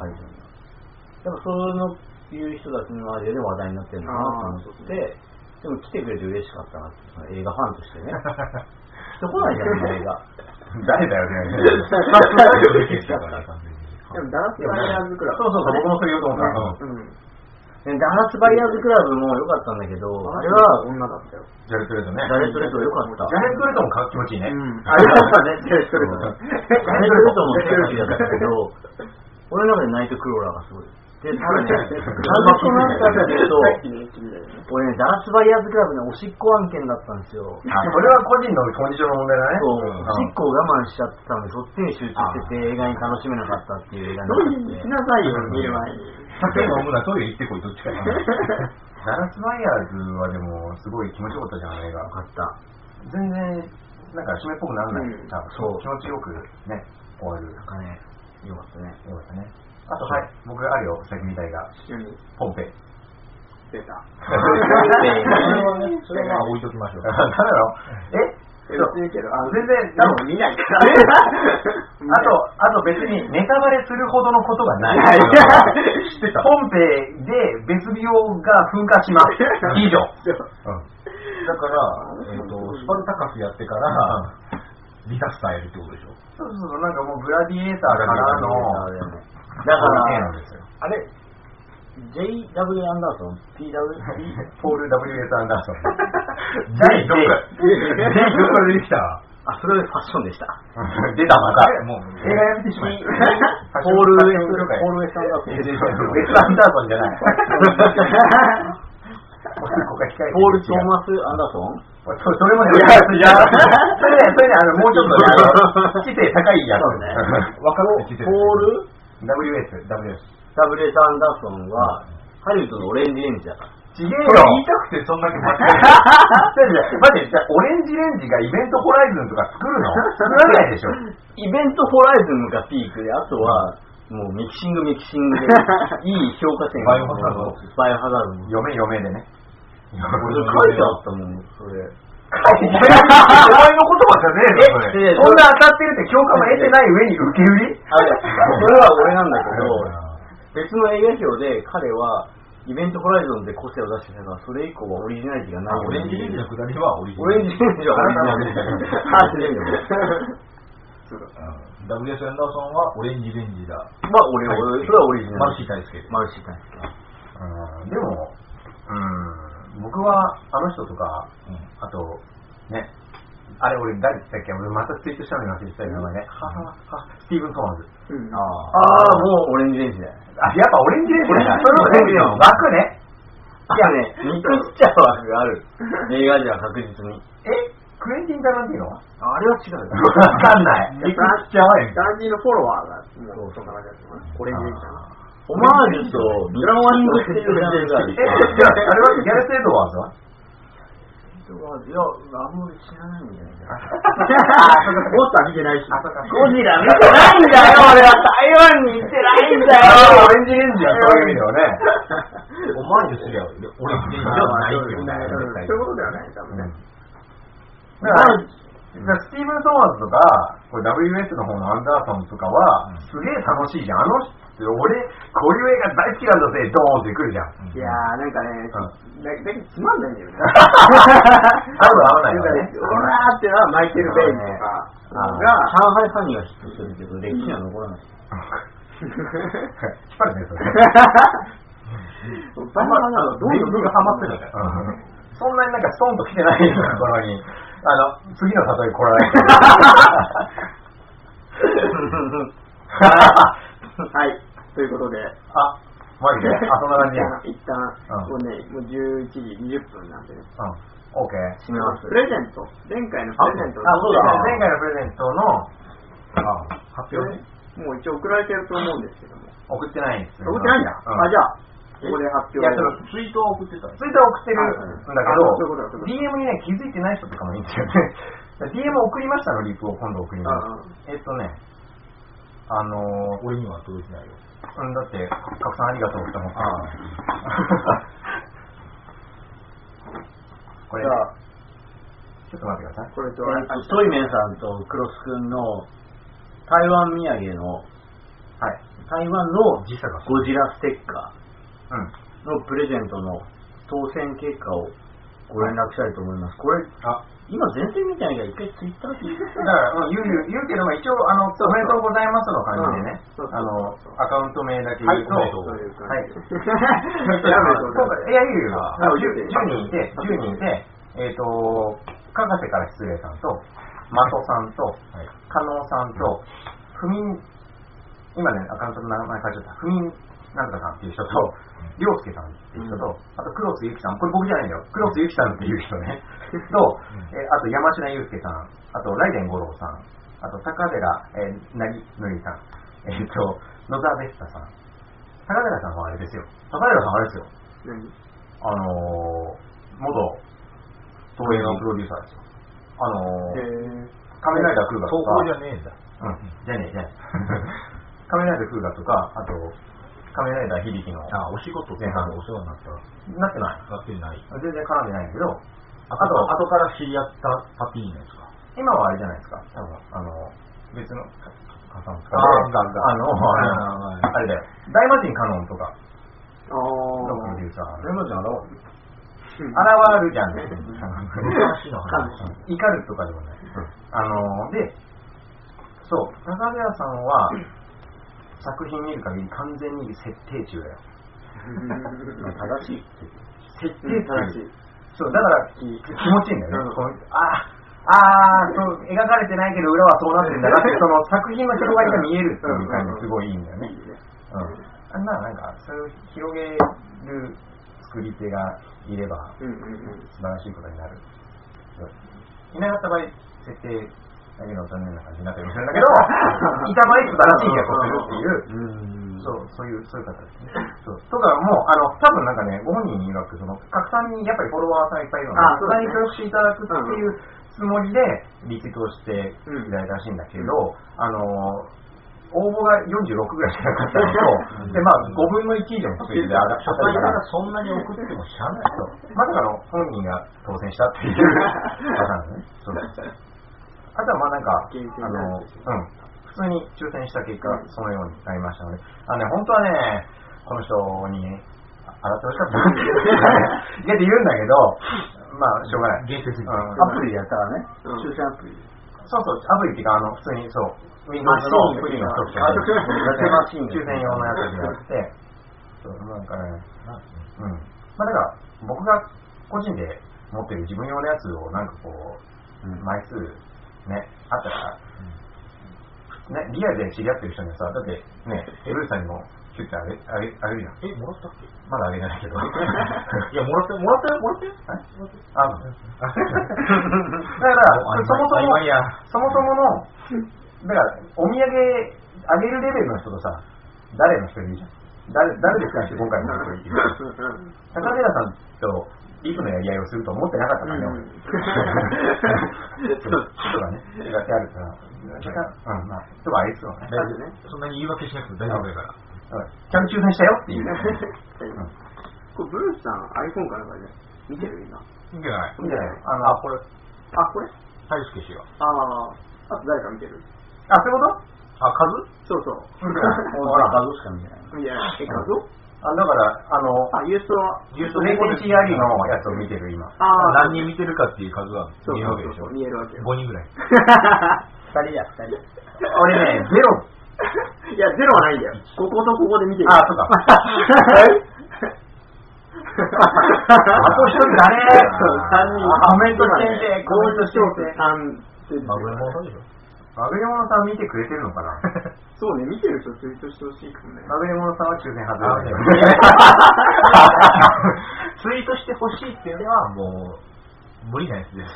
会場には。やっぱそういうのいう人たちの周りで話題になってるのかなと思って、でも来てくれて嬉しかったなって、映画ファンとしてね。人来ないじゃん、映画。誰だよね。でもダラスバイヤーズクラブ。そうそうそう、僕もそれ言おうと思った。うんうん。でダラスバイヤーズクラブも良かったんだけど、あれは、女だったよ。ジャレットレッドね。ジャレットレッド良かった。ジャレットレッドもか気持ちいいね。うん。あれだったね、ジェレットレッド。ジャレットレッドも好きだったけど、俺の中でナイトクローラーがすごい。で、多分ね、なぜこの中で言うと、俺ね、ダラスバイヤーズクラブね、おしっこ案件だったんですよ。あ、それは個人のコンディションの問題だね。そう、おしっこを我慢しちゃってたので、そっちに集中してて映画に楽しめなかったっていう映画どうになってにしなさいよ、見る前に。酒飲むな、トイレ行ってこい、どっちか ダラスバイヤーズはでも、すごい気持ちよかったじゃん、映画よ。かった。全然、なんか締めっぽくならない。そう気持ちよくね、終わる。なんかね、よかったね。よかったね。あと、はい、僕あるよ、先見たいが。何ポンペイ。出た。それはね、それはまあ 置いときましょう。だろえ？別にいいけど、あの全然、多分見ないから。あと、あと別にネタバレするほどのことがない。知ってた。ポンペイでベスビオが噴火します。以上。だから、えっ、と、スパルタカスやってから、リタスタイルってことでしょそうそうそう、なんかもうグラディエーターからの、だから。あれ、J.W. アンダーソン ?P.W. ポール W.S. アンダーソン。ジャイ、どっか、ジャイ、どっから出てきたあ、それファッションでした。出た、また。もう、映画やめてしまい。ポール・ウェス、ポール・ウェスアンダーソン。ウェス・アンダーソンじゃない。ポポール・トーマス・アンダーソンそそれもね、いや、いや、それね、それね、あの、もうちょっとね、あの、知性高いやつ。ねわかるポール WS、WS。W.S. アンダーソンは、ハリウッドのオレンジレンジだから。ちげえよ。言いたくてそんだけ間違える。待って、じゃあオレンジレンジがイベントホライズンとか作るの？作らないでしょ。イベントホライズンがピークで、あとは、もうミキシングミキシングで、いい評価点が。バイオハザードバイオハザードに。嫁嫁でね。それ書いてあったもん、それ。お前の言葉じゃねえの、そえれ。そんな当たってるって共感も得てない上に受け売り？あれ、それは俺なんだけど、別の映画表で彼は、イベントホライゾンで個性を出してたから、それ以降はオリジナリティがないオレンジレンジのくだりはオリジナオレンジレンジはオリジナリティ。ハ ードレンジそうだ WS アンダーソンはオレンジレンジだ。まあ、俺、俺、それはオリジナマリティ。ルシー大輔で。マルシー大好うんでも、うん、僕はあの人とか、あと、ね、あれ俺誰って言ったっけ俺またツイートしたのに忘れてたよ、名前ね。ははは、スティーブン・トーマズ。うんき。ああ、もうオレンジレンジだよ。あ、やっぱオレンジレンジだな。オレンジレンジその枠ね。いやね、ミクスチャー枠がある。映画じゃ確実に。え、クエンティン・タランティーノわあれは違うよ。かんない。ミクスチャーはええダンディのフォロワーが、もうそんな感じだったな。オレンジレンジだな。オマージュとミラワングっていうジャンルがある。え、じゃあ、あれはギャレス・エドワーズはいや、あんまり知らないんじゃないかな。あ、そっか、ポスター見てないし。ゴジラ見てないんだよ、俺は台湾に行ってないんだよ。オレンジレンジはそういう意味ではね。オマージュすりゃ、オレンジレンジではないっていうね。そういうことではない、多分ね。だから、スティーブン・トーマズとか、これ WS の方のアンダーソンとかは、すげえ楽しいじゃん。あの俺、こういう映画大好きなんだぜ、ドーンって来るじゃん。いやー、なんかね、だだけどつまんないんだよね。合う合わないなんかねわね。、オラーってのはマイケル・ベイとかが、上海ファニーはヒットするけど、歴史には残らない。引っ張るね、それ。バナナがどんどんどんどんハマってるんだよ。うんそんなになんかストンと来てないところに、あの、次の例え来られて。はい。ということで、あ、マジで？あ、そんな感じや。一旦、うんもうね、もう11時20分なんでね。うん。オーケー。締めますプ。レゼント、前回のプレゼントあ、そうだ。前前回のプレゼントの、あ、発表ね。もう一応送られてると思うんですけども。送ってないんですよ。送ってないんだ？うんあ、じゃあ、ここで発表いや、そのツイートは送ってたツイッター送ってるんだけど、DM にね、気づいてない人とかもいいんですよね。DM 送りましたの？リプを今度送ります。えっとね、あのー、俺には届いてないよ。うん、だって、拡散ありがとうって思ってるこれ、ちょっと待ってください。これと、えっとトイメンさんとクロス君の台湾土産の、はい。台湾のゴジラステッカうん。ーのプレゼントの当選結果をご連絡したいと思います。これ、あ、今全然見てないから一回ツイッターでだから、うん言う言う言うけど、まあ、一応、あの、おめでとうございますの感じでね。あの、アカウント名だけはい、言う。と、はい。い。や、いや、いいよ。あ10 10人いて、10人いて、えっ、と、かがせから失礼さんと、的さんと、加納さんと、不眠、今ね、アカウントの名前書いちゃった、不眠なんとかさんっていう人と、りょうすけさんっていう人と、あと、黒津ゆきさん、これ僕じゃないんだよ。黒津ゆきさんっていう人ね。と、えーあと、山科祐介さん、あと、ライデン五郎さん、あと、高寺、えー、なぎぬりさん、えっ、と、野沢ベッタさん。高寺さんはあれですよ。高寺さんはあれですよ。何？あのー、元、東映のプロデューサーですよ。あのー、へ仮面ライダークーガとか、投稿じゃねえんだ。うん、じゃねえじゃねえ。仮面ライダークーガとか、あと、仮面ライダー響の、あ、お仕事ってのお世話になった。なってない。なってない。全然絡んでないけど、あと、後から知り合ったパティーのやつか。今はあれじゃないですか。多分、あの、別の、かさんとかあの、あのあれだよ。大魔神カノンとかあのプローデューサー。大魔神現現るじゃんね。昔の話。怒るとかでもない。あの、で、そう、高寺さんは、作品見る限り完全に設定中だよ。正しい。設定。正しいそう、だから気気持ちいいんだよね。うああーそう、描かれてないけど裏はそうなってるんだなって、その作品の広がりが見えるっていう感じですごいいいんだよね。うん。あんな、なんか、それを広げる作り手がいれば。素晴らしいことになる。いなかった場合、設定だけの残念な感じになったりもするんだけど、いた場合素晴らしい役をするっていう、うん。そう、そういう、そういう方ですね。そう。とか、もう、あの、多分なんかね、ご本人曰く、その、拡散にやっぱりフォロワーさんいっぱいいるので、拡散に協力していただくっていうつもりで、リツイートをしていただいたらしいんだけど、あの、応募が46ぐらいしかなかったのと、で、まあ、5分の1以上のツイートで上がっちゃったから、そんなに送ってもしゃあないと。まさかの本人が当選したっていう パターンね。そうあとはまあなんか、あの、う。ん。普通に抽選した結果、そのようになりましたので、あのね、本当はね、この人にね、洗ってほしかったなって、いやって言うんだけど、まあ、しょうがない。厳正すぎるうん。アプリでやったらね、うん。抽選アプリ。そうそう、アプリっていうか、あの、普通にそう、Windows のフリーのソフトあで、そう。マシン抽選用のやつでやって、そう、なんかね、うん。まあだから、僕が個人で持ってる自分用のやつをなんかこう、うん。枚数ね、あったら、ね、リアルで知り合ってる人にはさ、だってね、エブルさんにもキュッてあげあげあげるじゃん。え、もらったっけ？まだあげてないけど。いや、もらった、もらったよ、もらったよ。あ、だから、そもそも、そもそもの、だから、お土産あげるレベルの人とさ、誰の人いるじゃん。誰誰ですかって今回の人いる。高寺さんとリフのやり合いをすると思ってなかったからね、俺。そうとかね、違ってあるから。うん、まあ、とかあいつはね。大丈夫そんなに言い訳しなくて大丈夫だから。う。んちゃんと抽選したよっていう。これブルースさん iPhone かなんかで見てる今。いいんじゃない。いいんじゃない。あの、これ、あこれ？大輔氏が。あああと誰か見てる？あ、そういうこあ、数そうそう。ほら、しか見てない。い。や、え、あ、だから、あの、あ、ユーストは、ユーストレテンシーありのやつを見てる今。ああ、何人見てるかっていう数がそう見えるわけでしょそうそう。見えるわけよ。5人ぐらい。二人や、二人。俺ね、ゼロ。いや、ゼロはないんだよ。こことここで見てる。あ、そうか。あと一人誰三人。コメントしてコメントしてみて。三ってマグロもそうでしょ。マグリモノさん見てくれてるのかなそうね、見てる人ツイートしてほしいかもね。マグリモノさんは抽選外あれツイートしてほしいっていうのはもう無理なやつです。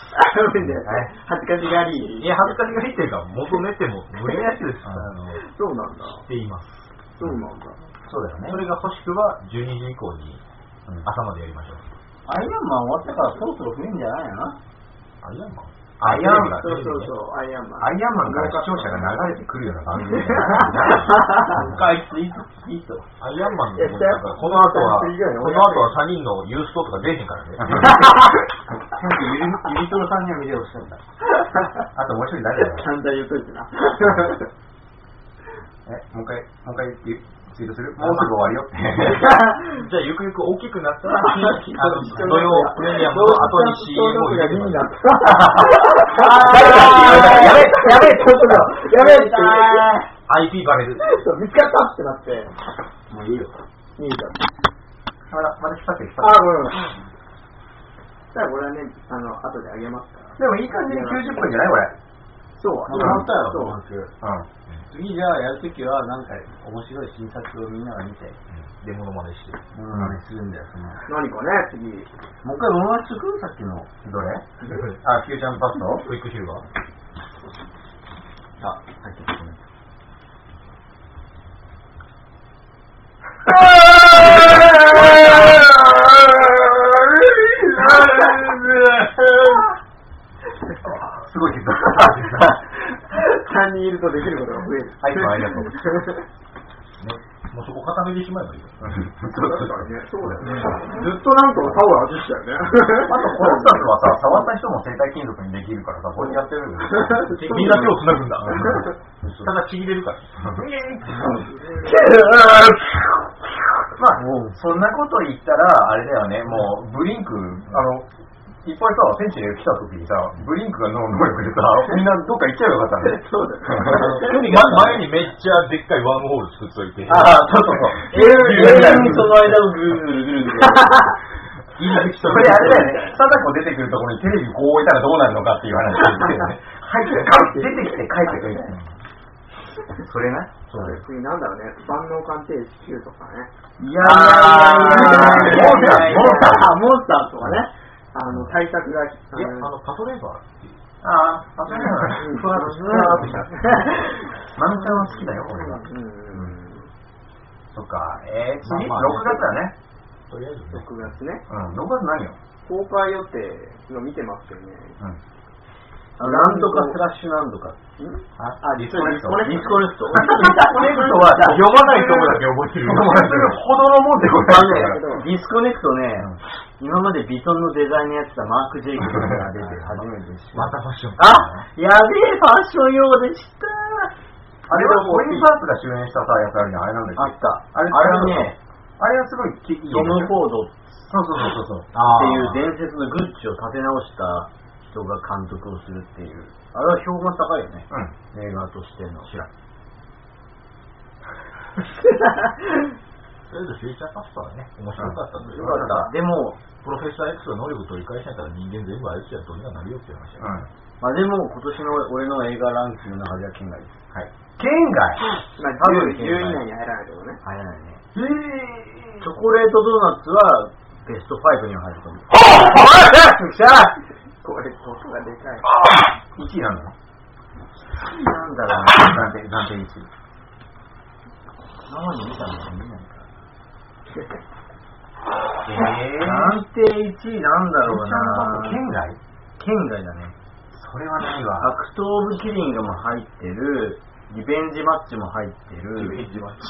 無理だよね恥ずかしがり。いや、恥ずかしがりっていうか、求めても無理なやつです。あの、そうなんだ。知っています。そうなんだ。そうだよねそれが欲しくは12時以降に朝までやりましょう。アイアンマン終わったからそろそろ増えんじゃないの？アイアンマン？アイアンマンそうそうそう、アイアンマン。アイアンマンから視聴者が流れてくるような番組あいついいと、いいと。アイアンマンのこの後は、この後は3人のユーストとか出えへんからね。ゆりゆりとろさんには見てほしかった。あともう一人誰だよちゃんと言うといてな。え、もう一回、もう一回言うツイートするもうすぐ終わりよって。じゃあ、ゆくゆく大きくなったら、あの土曜プレミアムの後に CM を入れてもらう やべえ、やべえ、ちょっとやべえって。IP バレる。そう見つかったってなって。もういいよ。いいじゃん。まだ、まだ引っ張って引っあ張って。ごめんごめん。じゃあこれはね、あの、後であげますから。でもいい感じに90分じゃないこれ。そう、まあ、本当やろ、そう。うん。次じゃあやるときは、なんか面白い新作をみんなが見て、で、モノマネして。ものまねするんだよ、その。何かね、次。もう一回ものまねしとくさっきの。どれ？あ、フューチャーパストクイックヒルがあ、さっきのコメント。すごいけど。3人いるとできることが増える。はい、ありがとう。ね、もうそこ固めてしまえばいいよ。そうだよね。ずっとなんかタオル外したよね。あと、この2つはさ、触った人も生体金属にできるからさ、これやってる。みんな手を繋ぐんだ。ただちぎれるから。まあ、そんなこと言ったら、あれだよね、もう、ブリンク、あの、いっぱいさ、センチで来た時にさ、ブリンクがの能力でさ、みんなどっか行っちゃえばよかったね。そうだよ前にめっちゃでっかいワームホール作っといて。ああ、そうそうそう。永遠にその間をぐるぐるぐるぐる。それあれだよね、貞子出てくるところにテレビこう置いたらどうなるのかっていう話。だよね。入って、出てきて帰ってくるみたい。な。それな。そうだよ次なんだろうね、万能鑑定士9とかね。い。やあーモンスターあ、モンスターとかね。あの、対策が、あいや、のあの、パトレーバーっていう。ああ、あ、そういうのうんふわっとふわっとした。まみちゃんは好きだよ、俺は。うんうんそっか、えー、次、まあまあ6月だね。とりあえずね。6月ね。うん、6月何よ公開予定の見てますけどね。うん。なんとかスラッシュなんとか。んあ、あ、ディスコネクト。ディスコネクト。テクストは読まないとこだけ覚えてる。ほどのもんでございますから。ディスコネクトね、今までビトンのデザインのやってたマーク・ジェイコブスが出て初めて知またファッション。あやべえ、ファッション用でしたあれはコリン・パースが主演したさ、やつあるじゃん。あれなんだっけ？あった。あれあれはね、あれはすごいトム・ね。フォードっそうそうそうそう。ていう伝説のグッチを立て直した人が監督をするっていう。あれは評判高いよね。うん。映画としての。知らん。とりあえずフューチャーパスタはね、面白かったんで。よかった。でも、プロフェッサー X が能力取り返しちゃったら人間全部あいつやどうにかなるよっていう話。うん。まあでも今年の俺の映画ランキングの中では県外です。はい。県外まあ、多分10 10以内に入らないけどね。入らないね。えチョコレートドーナツはベスト5には入ると思う。これ、音がでかい。1位なの？なんだろうな。暫定、暫定1位。生で見たの？か見ないか。えぇ暫定1位なんだろうな。県外？県外だね。それはないわ。アクト・オブ・キリングも入ってる、リベンジマッチも入ってる、リベンジマッチ。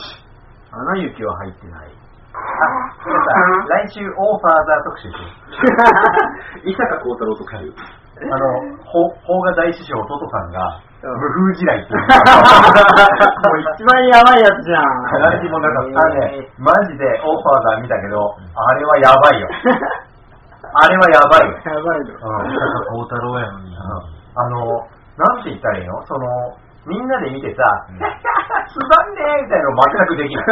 アナ雪は入ってない。あ、そうだ。来週、オーファーザー特集しよ 伊坂幸太郎特集。あの、法法が大師匠弟さんが、うん無風地雷っていうの もう一番やばいやつじゃん。話もなんか、あのね、マジでオファーが見たけど、あれはやばいよ。あれはやばいよ。やばいの。うん孝太郎やのに。あの、なんて言ったらいいの？その、みんなで見てさ、すまんねーみたいなの全くできない。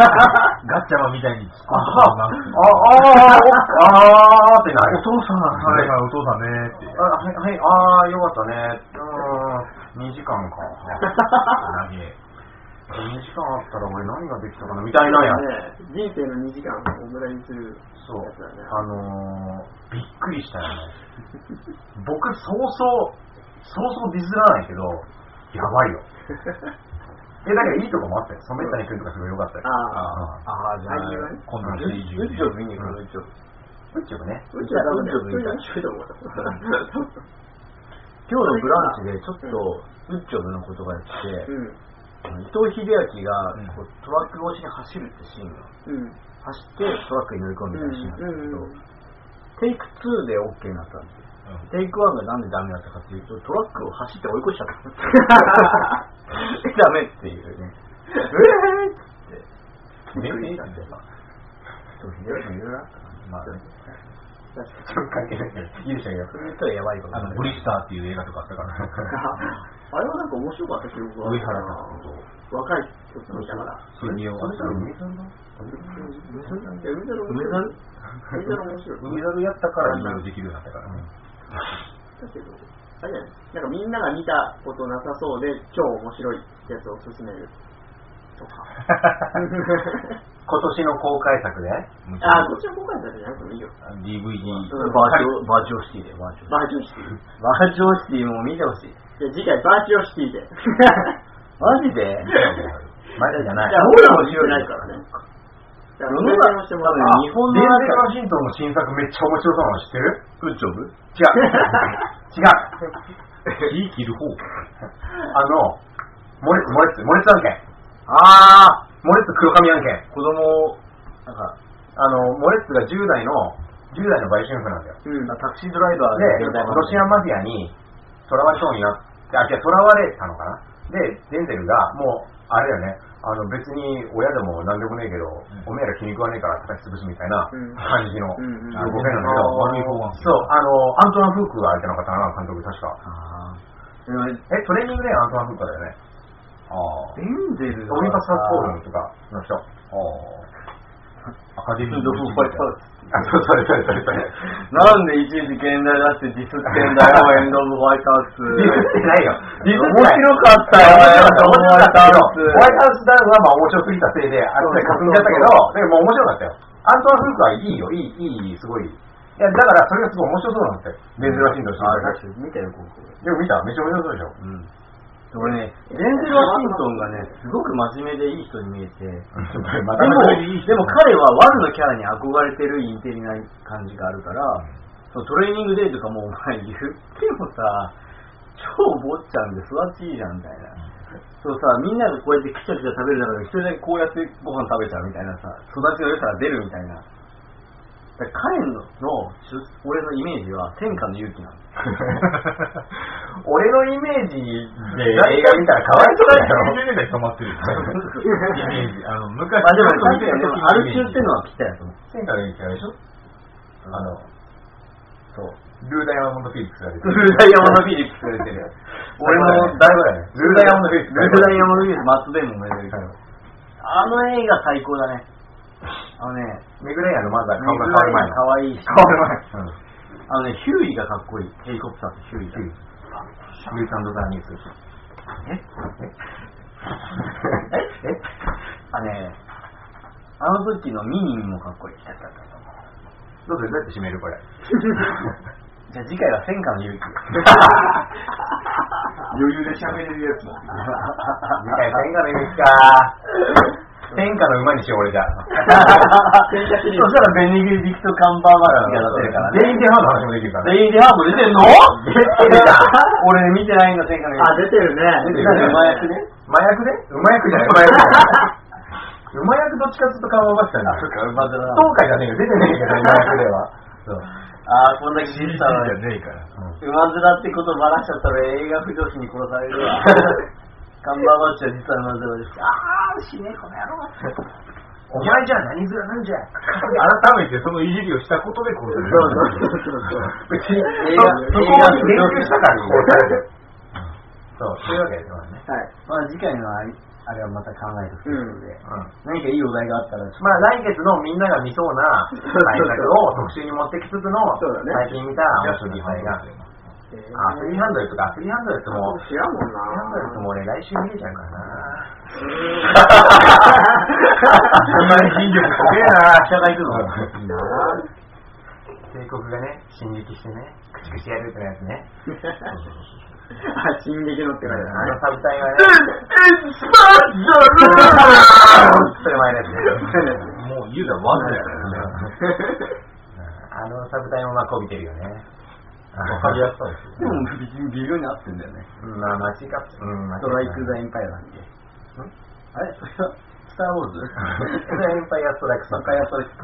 ガッチャマンみたいに突っああ、あ込んであ、ああってなる。お父さん、はいはい、お父さんねって。あはい、はい、ああ、よかったね。うーん、2時間か。投げ。2時間あったら俺何ができたかな？みたいなやね、人生の2時間を無駄にするそうやつだね。あのー、びっくりしたよね。僕、そうそう、そうそうディスらないけど、やばいよ。え、だけどいいとこもあったよ。染谷君とかすごい良かったよ。あああ、じゃあ今度のシリーズうっちょ見に行く？の、うっちょ。宇宙ね。うちは多分ね、うちは。今日のブランチでちょっと、ウッチョブのことがやって、うん。伊藤英明がこうトラック越しに走るってシーンが、うん。走ってトラックに乗り込むみたいなシーンなんですけど、うんテイク2で OK になったんですよ。テイク1がなんでダメだったかっていうと、トラックを走って追い越しちゃった。ダメっていうね。えーっつって。びっくりした。んでさ。そう、秀明もいろい。ろあったから、まあ、ちょっと関係ないけど、いいでしょうよ。それ言ったらやばいことあの、ブリスターっていう映画とかあったから。あれはなんか面白かった記憶がある上原さんと。若い時見たから。それによ。あれ梅さんだ梅沢いや梅沢面白い。梅沢やったからいろいろでできるよ。うになったからね。だけど、あれじゃないなんかみんなが見たことなさそうで超面白いやつを勧めるとか。今年の公開作で、あ、こっちの公開されてなくてもいいよ。DVD。バージョバージョシティで、バージョバージョンシティ。バージョシティも見てほしい。じゃあ次回バージョンシティで。マジで？前田じゃないい。や、俺らも見てないからね。日本のデンゼル・中ワシントンの新作めっちゃ面白そうなの知ってる？ウッチョブ？違う。違う。火切る方。あの、モレッツ、モレッツ、モレッツ案件。あモレッツ黒髪案件。ー子供、なんか、あの、モレッツが10代の、10代の売春婦なんだよ。うん。タクシードライバーで、ロシアマフィアに囚われそうになって、あ、違う、囚われたのかな？で、デンゼルが、もう、あれだよね、あの、別に親でも何でもねえけど、おめえら気に食わねえから叩き潰すみたいなうん感じのうんなんだけど、悪い方なんですよそう、あの、アントワン・フークが相手の方な、監督確か。あえ、トレーニングでアントワン・フークだよね。ああ。デンゼルオリンパス・コールとかの人。アカデミードフ ホワイトハウスあ、そうそれそれそれそれ。なんでいちいち現代だってディスってんだよ、エンド・オブ・ホワイトハウス。ディスってないよ。ディス面白かったよ、エンド・オブ・ホワイトハウス。ホワイトハウスダウンはまあ面白すぎたせいで、あれでかすんじゃったけど、でも面白かったよ。アントワン・フークはいいよ、いい、いい、すごい。いや、だからそれがすごい面白そうなんだって。デンゼル・ワシントンあ、の確かに見たよ、ここ。でも見ためっちゃ面白そうでしょ。うん。俺ね、デンゼル・ワシントンがね、すごく真面目でいい人に見えて、でまたも、でも彼はワルのキャラに憧れてるインテリな感じがあるから、そのトレーニングデーとかもお前言ってもさ、超坊ちゃんで育ちいいじゃんみたいな。そうさ、みんながこうやってキチャキチャ食べる中で一人だけこうやってご飯食べちゃうみたいなさ、育ちの良さが出るみたいな。だから彼の俺のイメージは天下の勇気なんだよ 俺のイメージで映画見たらかわいそうだよ。90年代止まってるよ。イメージ。あの、昔まあでもアル中っていうのはぴったりだと思う。天下の勇気あれでしょあの、そう。ルーダ・ヤマモンド・フィリップスが出てルーダイヤモンド・フィリップスが出てる。俺の大悟だよね。ルーダ・ヤマモンド・フィリップス。ルーダイヤモンド・フィリップス、マッツ・デーモンが出てる。あの映画最高だね。あのね、メグレイヤーのまずは顔が変わる前の。可愛いし。変わる前。うん。あのね、ヒューイがかっこいい。ヘリコプターとヒューイが。ルータンド・ザ・ニュース。え？え？え？あね、あの時のミニンもかっこいい。どうするどうやって締めるこれ？じゃあ次回は戦火の勇気。余裕で喋れるやつも。次回天下の勇気か。天下の馬にしよう俺じゃ。そしたらベニグリクト・カンバーバッチが出てるからね。全員でハーの話もできるからね。全員でハーブ出てんの？出てた。俺見てないんだ、戦火のあ、勇気。出てるね。出てるね馬役で麻薬で馬役じゃない馬役じゃない。馬役どっちかずっと顔をばしたんだ。そっか、馬面だなそうかじゃねえよ。出てねえけど、馬役では。そう。あああ、こんだけ知ったら、じゃねえから。馬面ってことばらしちゃったら映画不女子に殺されるわ。カンバッチは実は馬面です。ああ、死ね、この野郎。お前じゃ何面なんじゃ改めてそのいじりをしたことで殺される。そうそうそうそう。別に映そ画、そこまで言及したからこうされる。そう、そういうわけですよね。はい。まあ次回のあれはまた考えておくということで、うん。何かいいお題があったら、まあ来月のみんなが見そうな 対策を特集に持ってきつつの最近見た面白い映画。えーあ、スリーハンドレットか。スリーハンも、知らんもんスリーハンドレットな。も俺来週見れちゃうからな。お前筋力すげえな。記者が行く帝国がね、進撃してね、駆逐してやるってやつね。あ、進撃のって書いてあの。サブ隊がね、それ前のやつね。もう言うたらワンやからね。あのサブ隊もまあこびてるよね。わかりやすさですよ。でも別に微妙に合ってんだよね。うんまあ間違っうん、間違ストライク・ザ・エンパイアだっけあれ？それは、スター・ウォーズエンパイアストライクスエンパイアストライク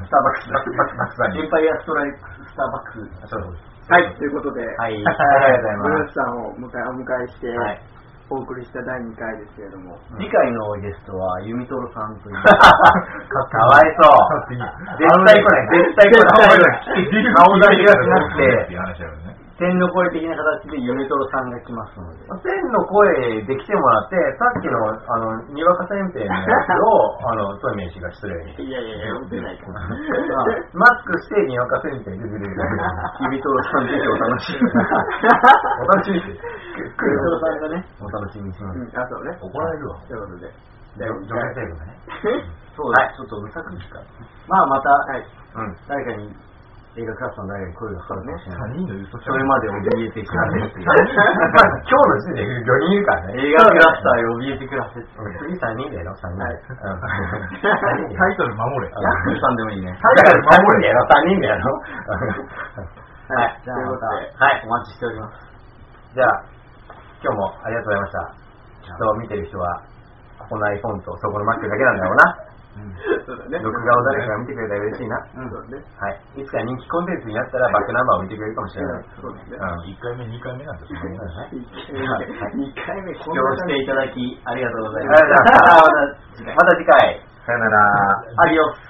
スターバックスだ。エンパイアストライクスターバックス。そうそう。はい、ということで、はい、ありがとうございブルーまスさんを迎えお迎えして、す。はい。お送りした第2回ですけれども、次回のゲストは、ユミトロさんという。かわいそう。絶対来ない、絶対来ない。顔出しがしなくて、いう話あるね。天の声的な形でユミトロさんが来ますので。天の声で来てもらって、さっきの、あの、にわかせんべいのやつを、あの、トイメイ氏が失礼に。いやいやいや、出ないから。マスクしてにわかせんべいで出てるユミトロさんぜひお楽しみに。お楽しみにして。ユミトロさんがね、お楽しみにします。うん、あ、そうね。怒られるわ。ということで。じゃあ、女性ね。そうだ、ちょっとうるさくですか。まあまた、はい。うん。誰かに、映画クラスの誰かに声がかかるかもしれない。他人の嘘それまで怯えてくらせっていう。まあ今日の時点で4人いるからね。映画クラスター怯えてくらせって。次3人だよ、3人。はいうん3人タイトル守れ。ヤックさんでもいいね。タイトル守るやろ、3人だよ。はい。じゃあまということで、た、はい、お待ちしております。じゃあ、今日もありがとうございました。きっと見てる人は、この iPhone とそこの Mac だけなんだろうな。そうだね。録画を誰かが見てくれたら嬉しいな。うん、そうだね。はい。いつか人気コンテンツになったらバックナンバーを見てくれるかもしれない。そうですね。うん。1回目、2回目なんですよね。2回目、視聴していただき、ありがとうございまありがとうございました。また次回。さよなら。アディオス。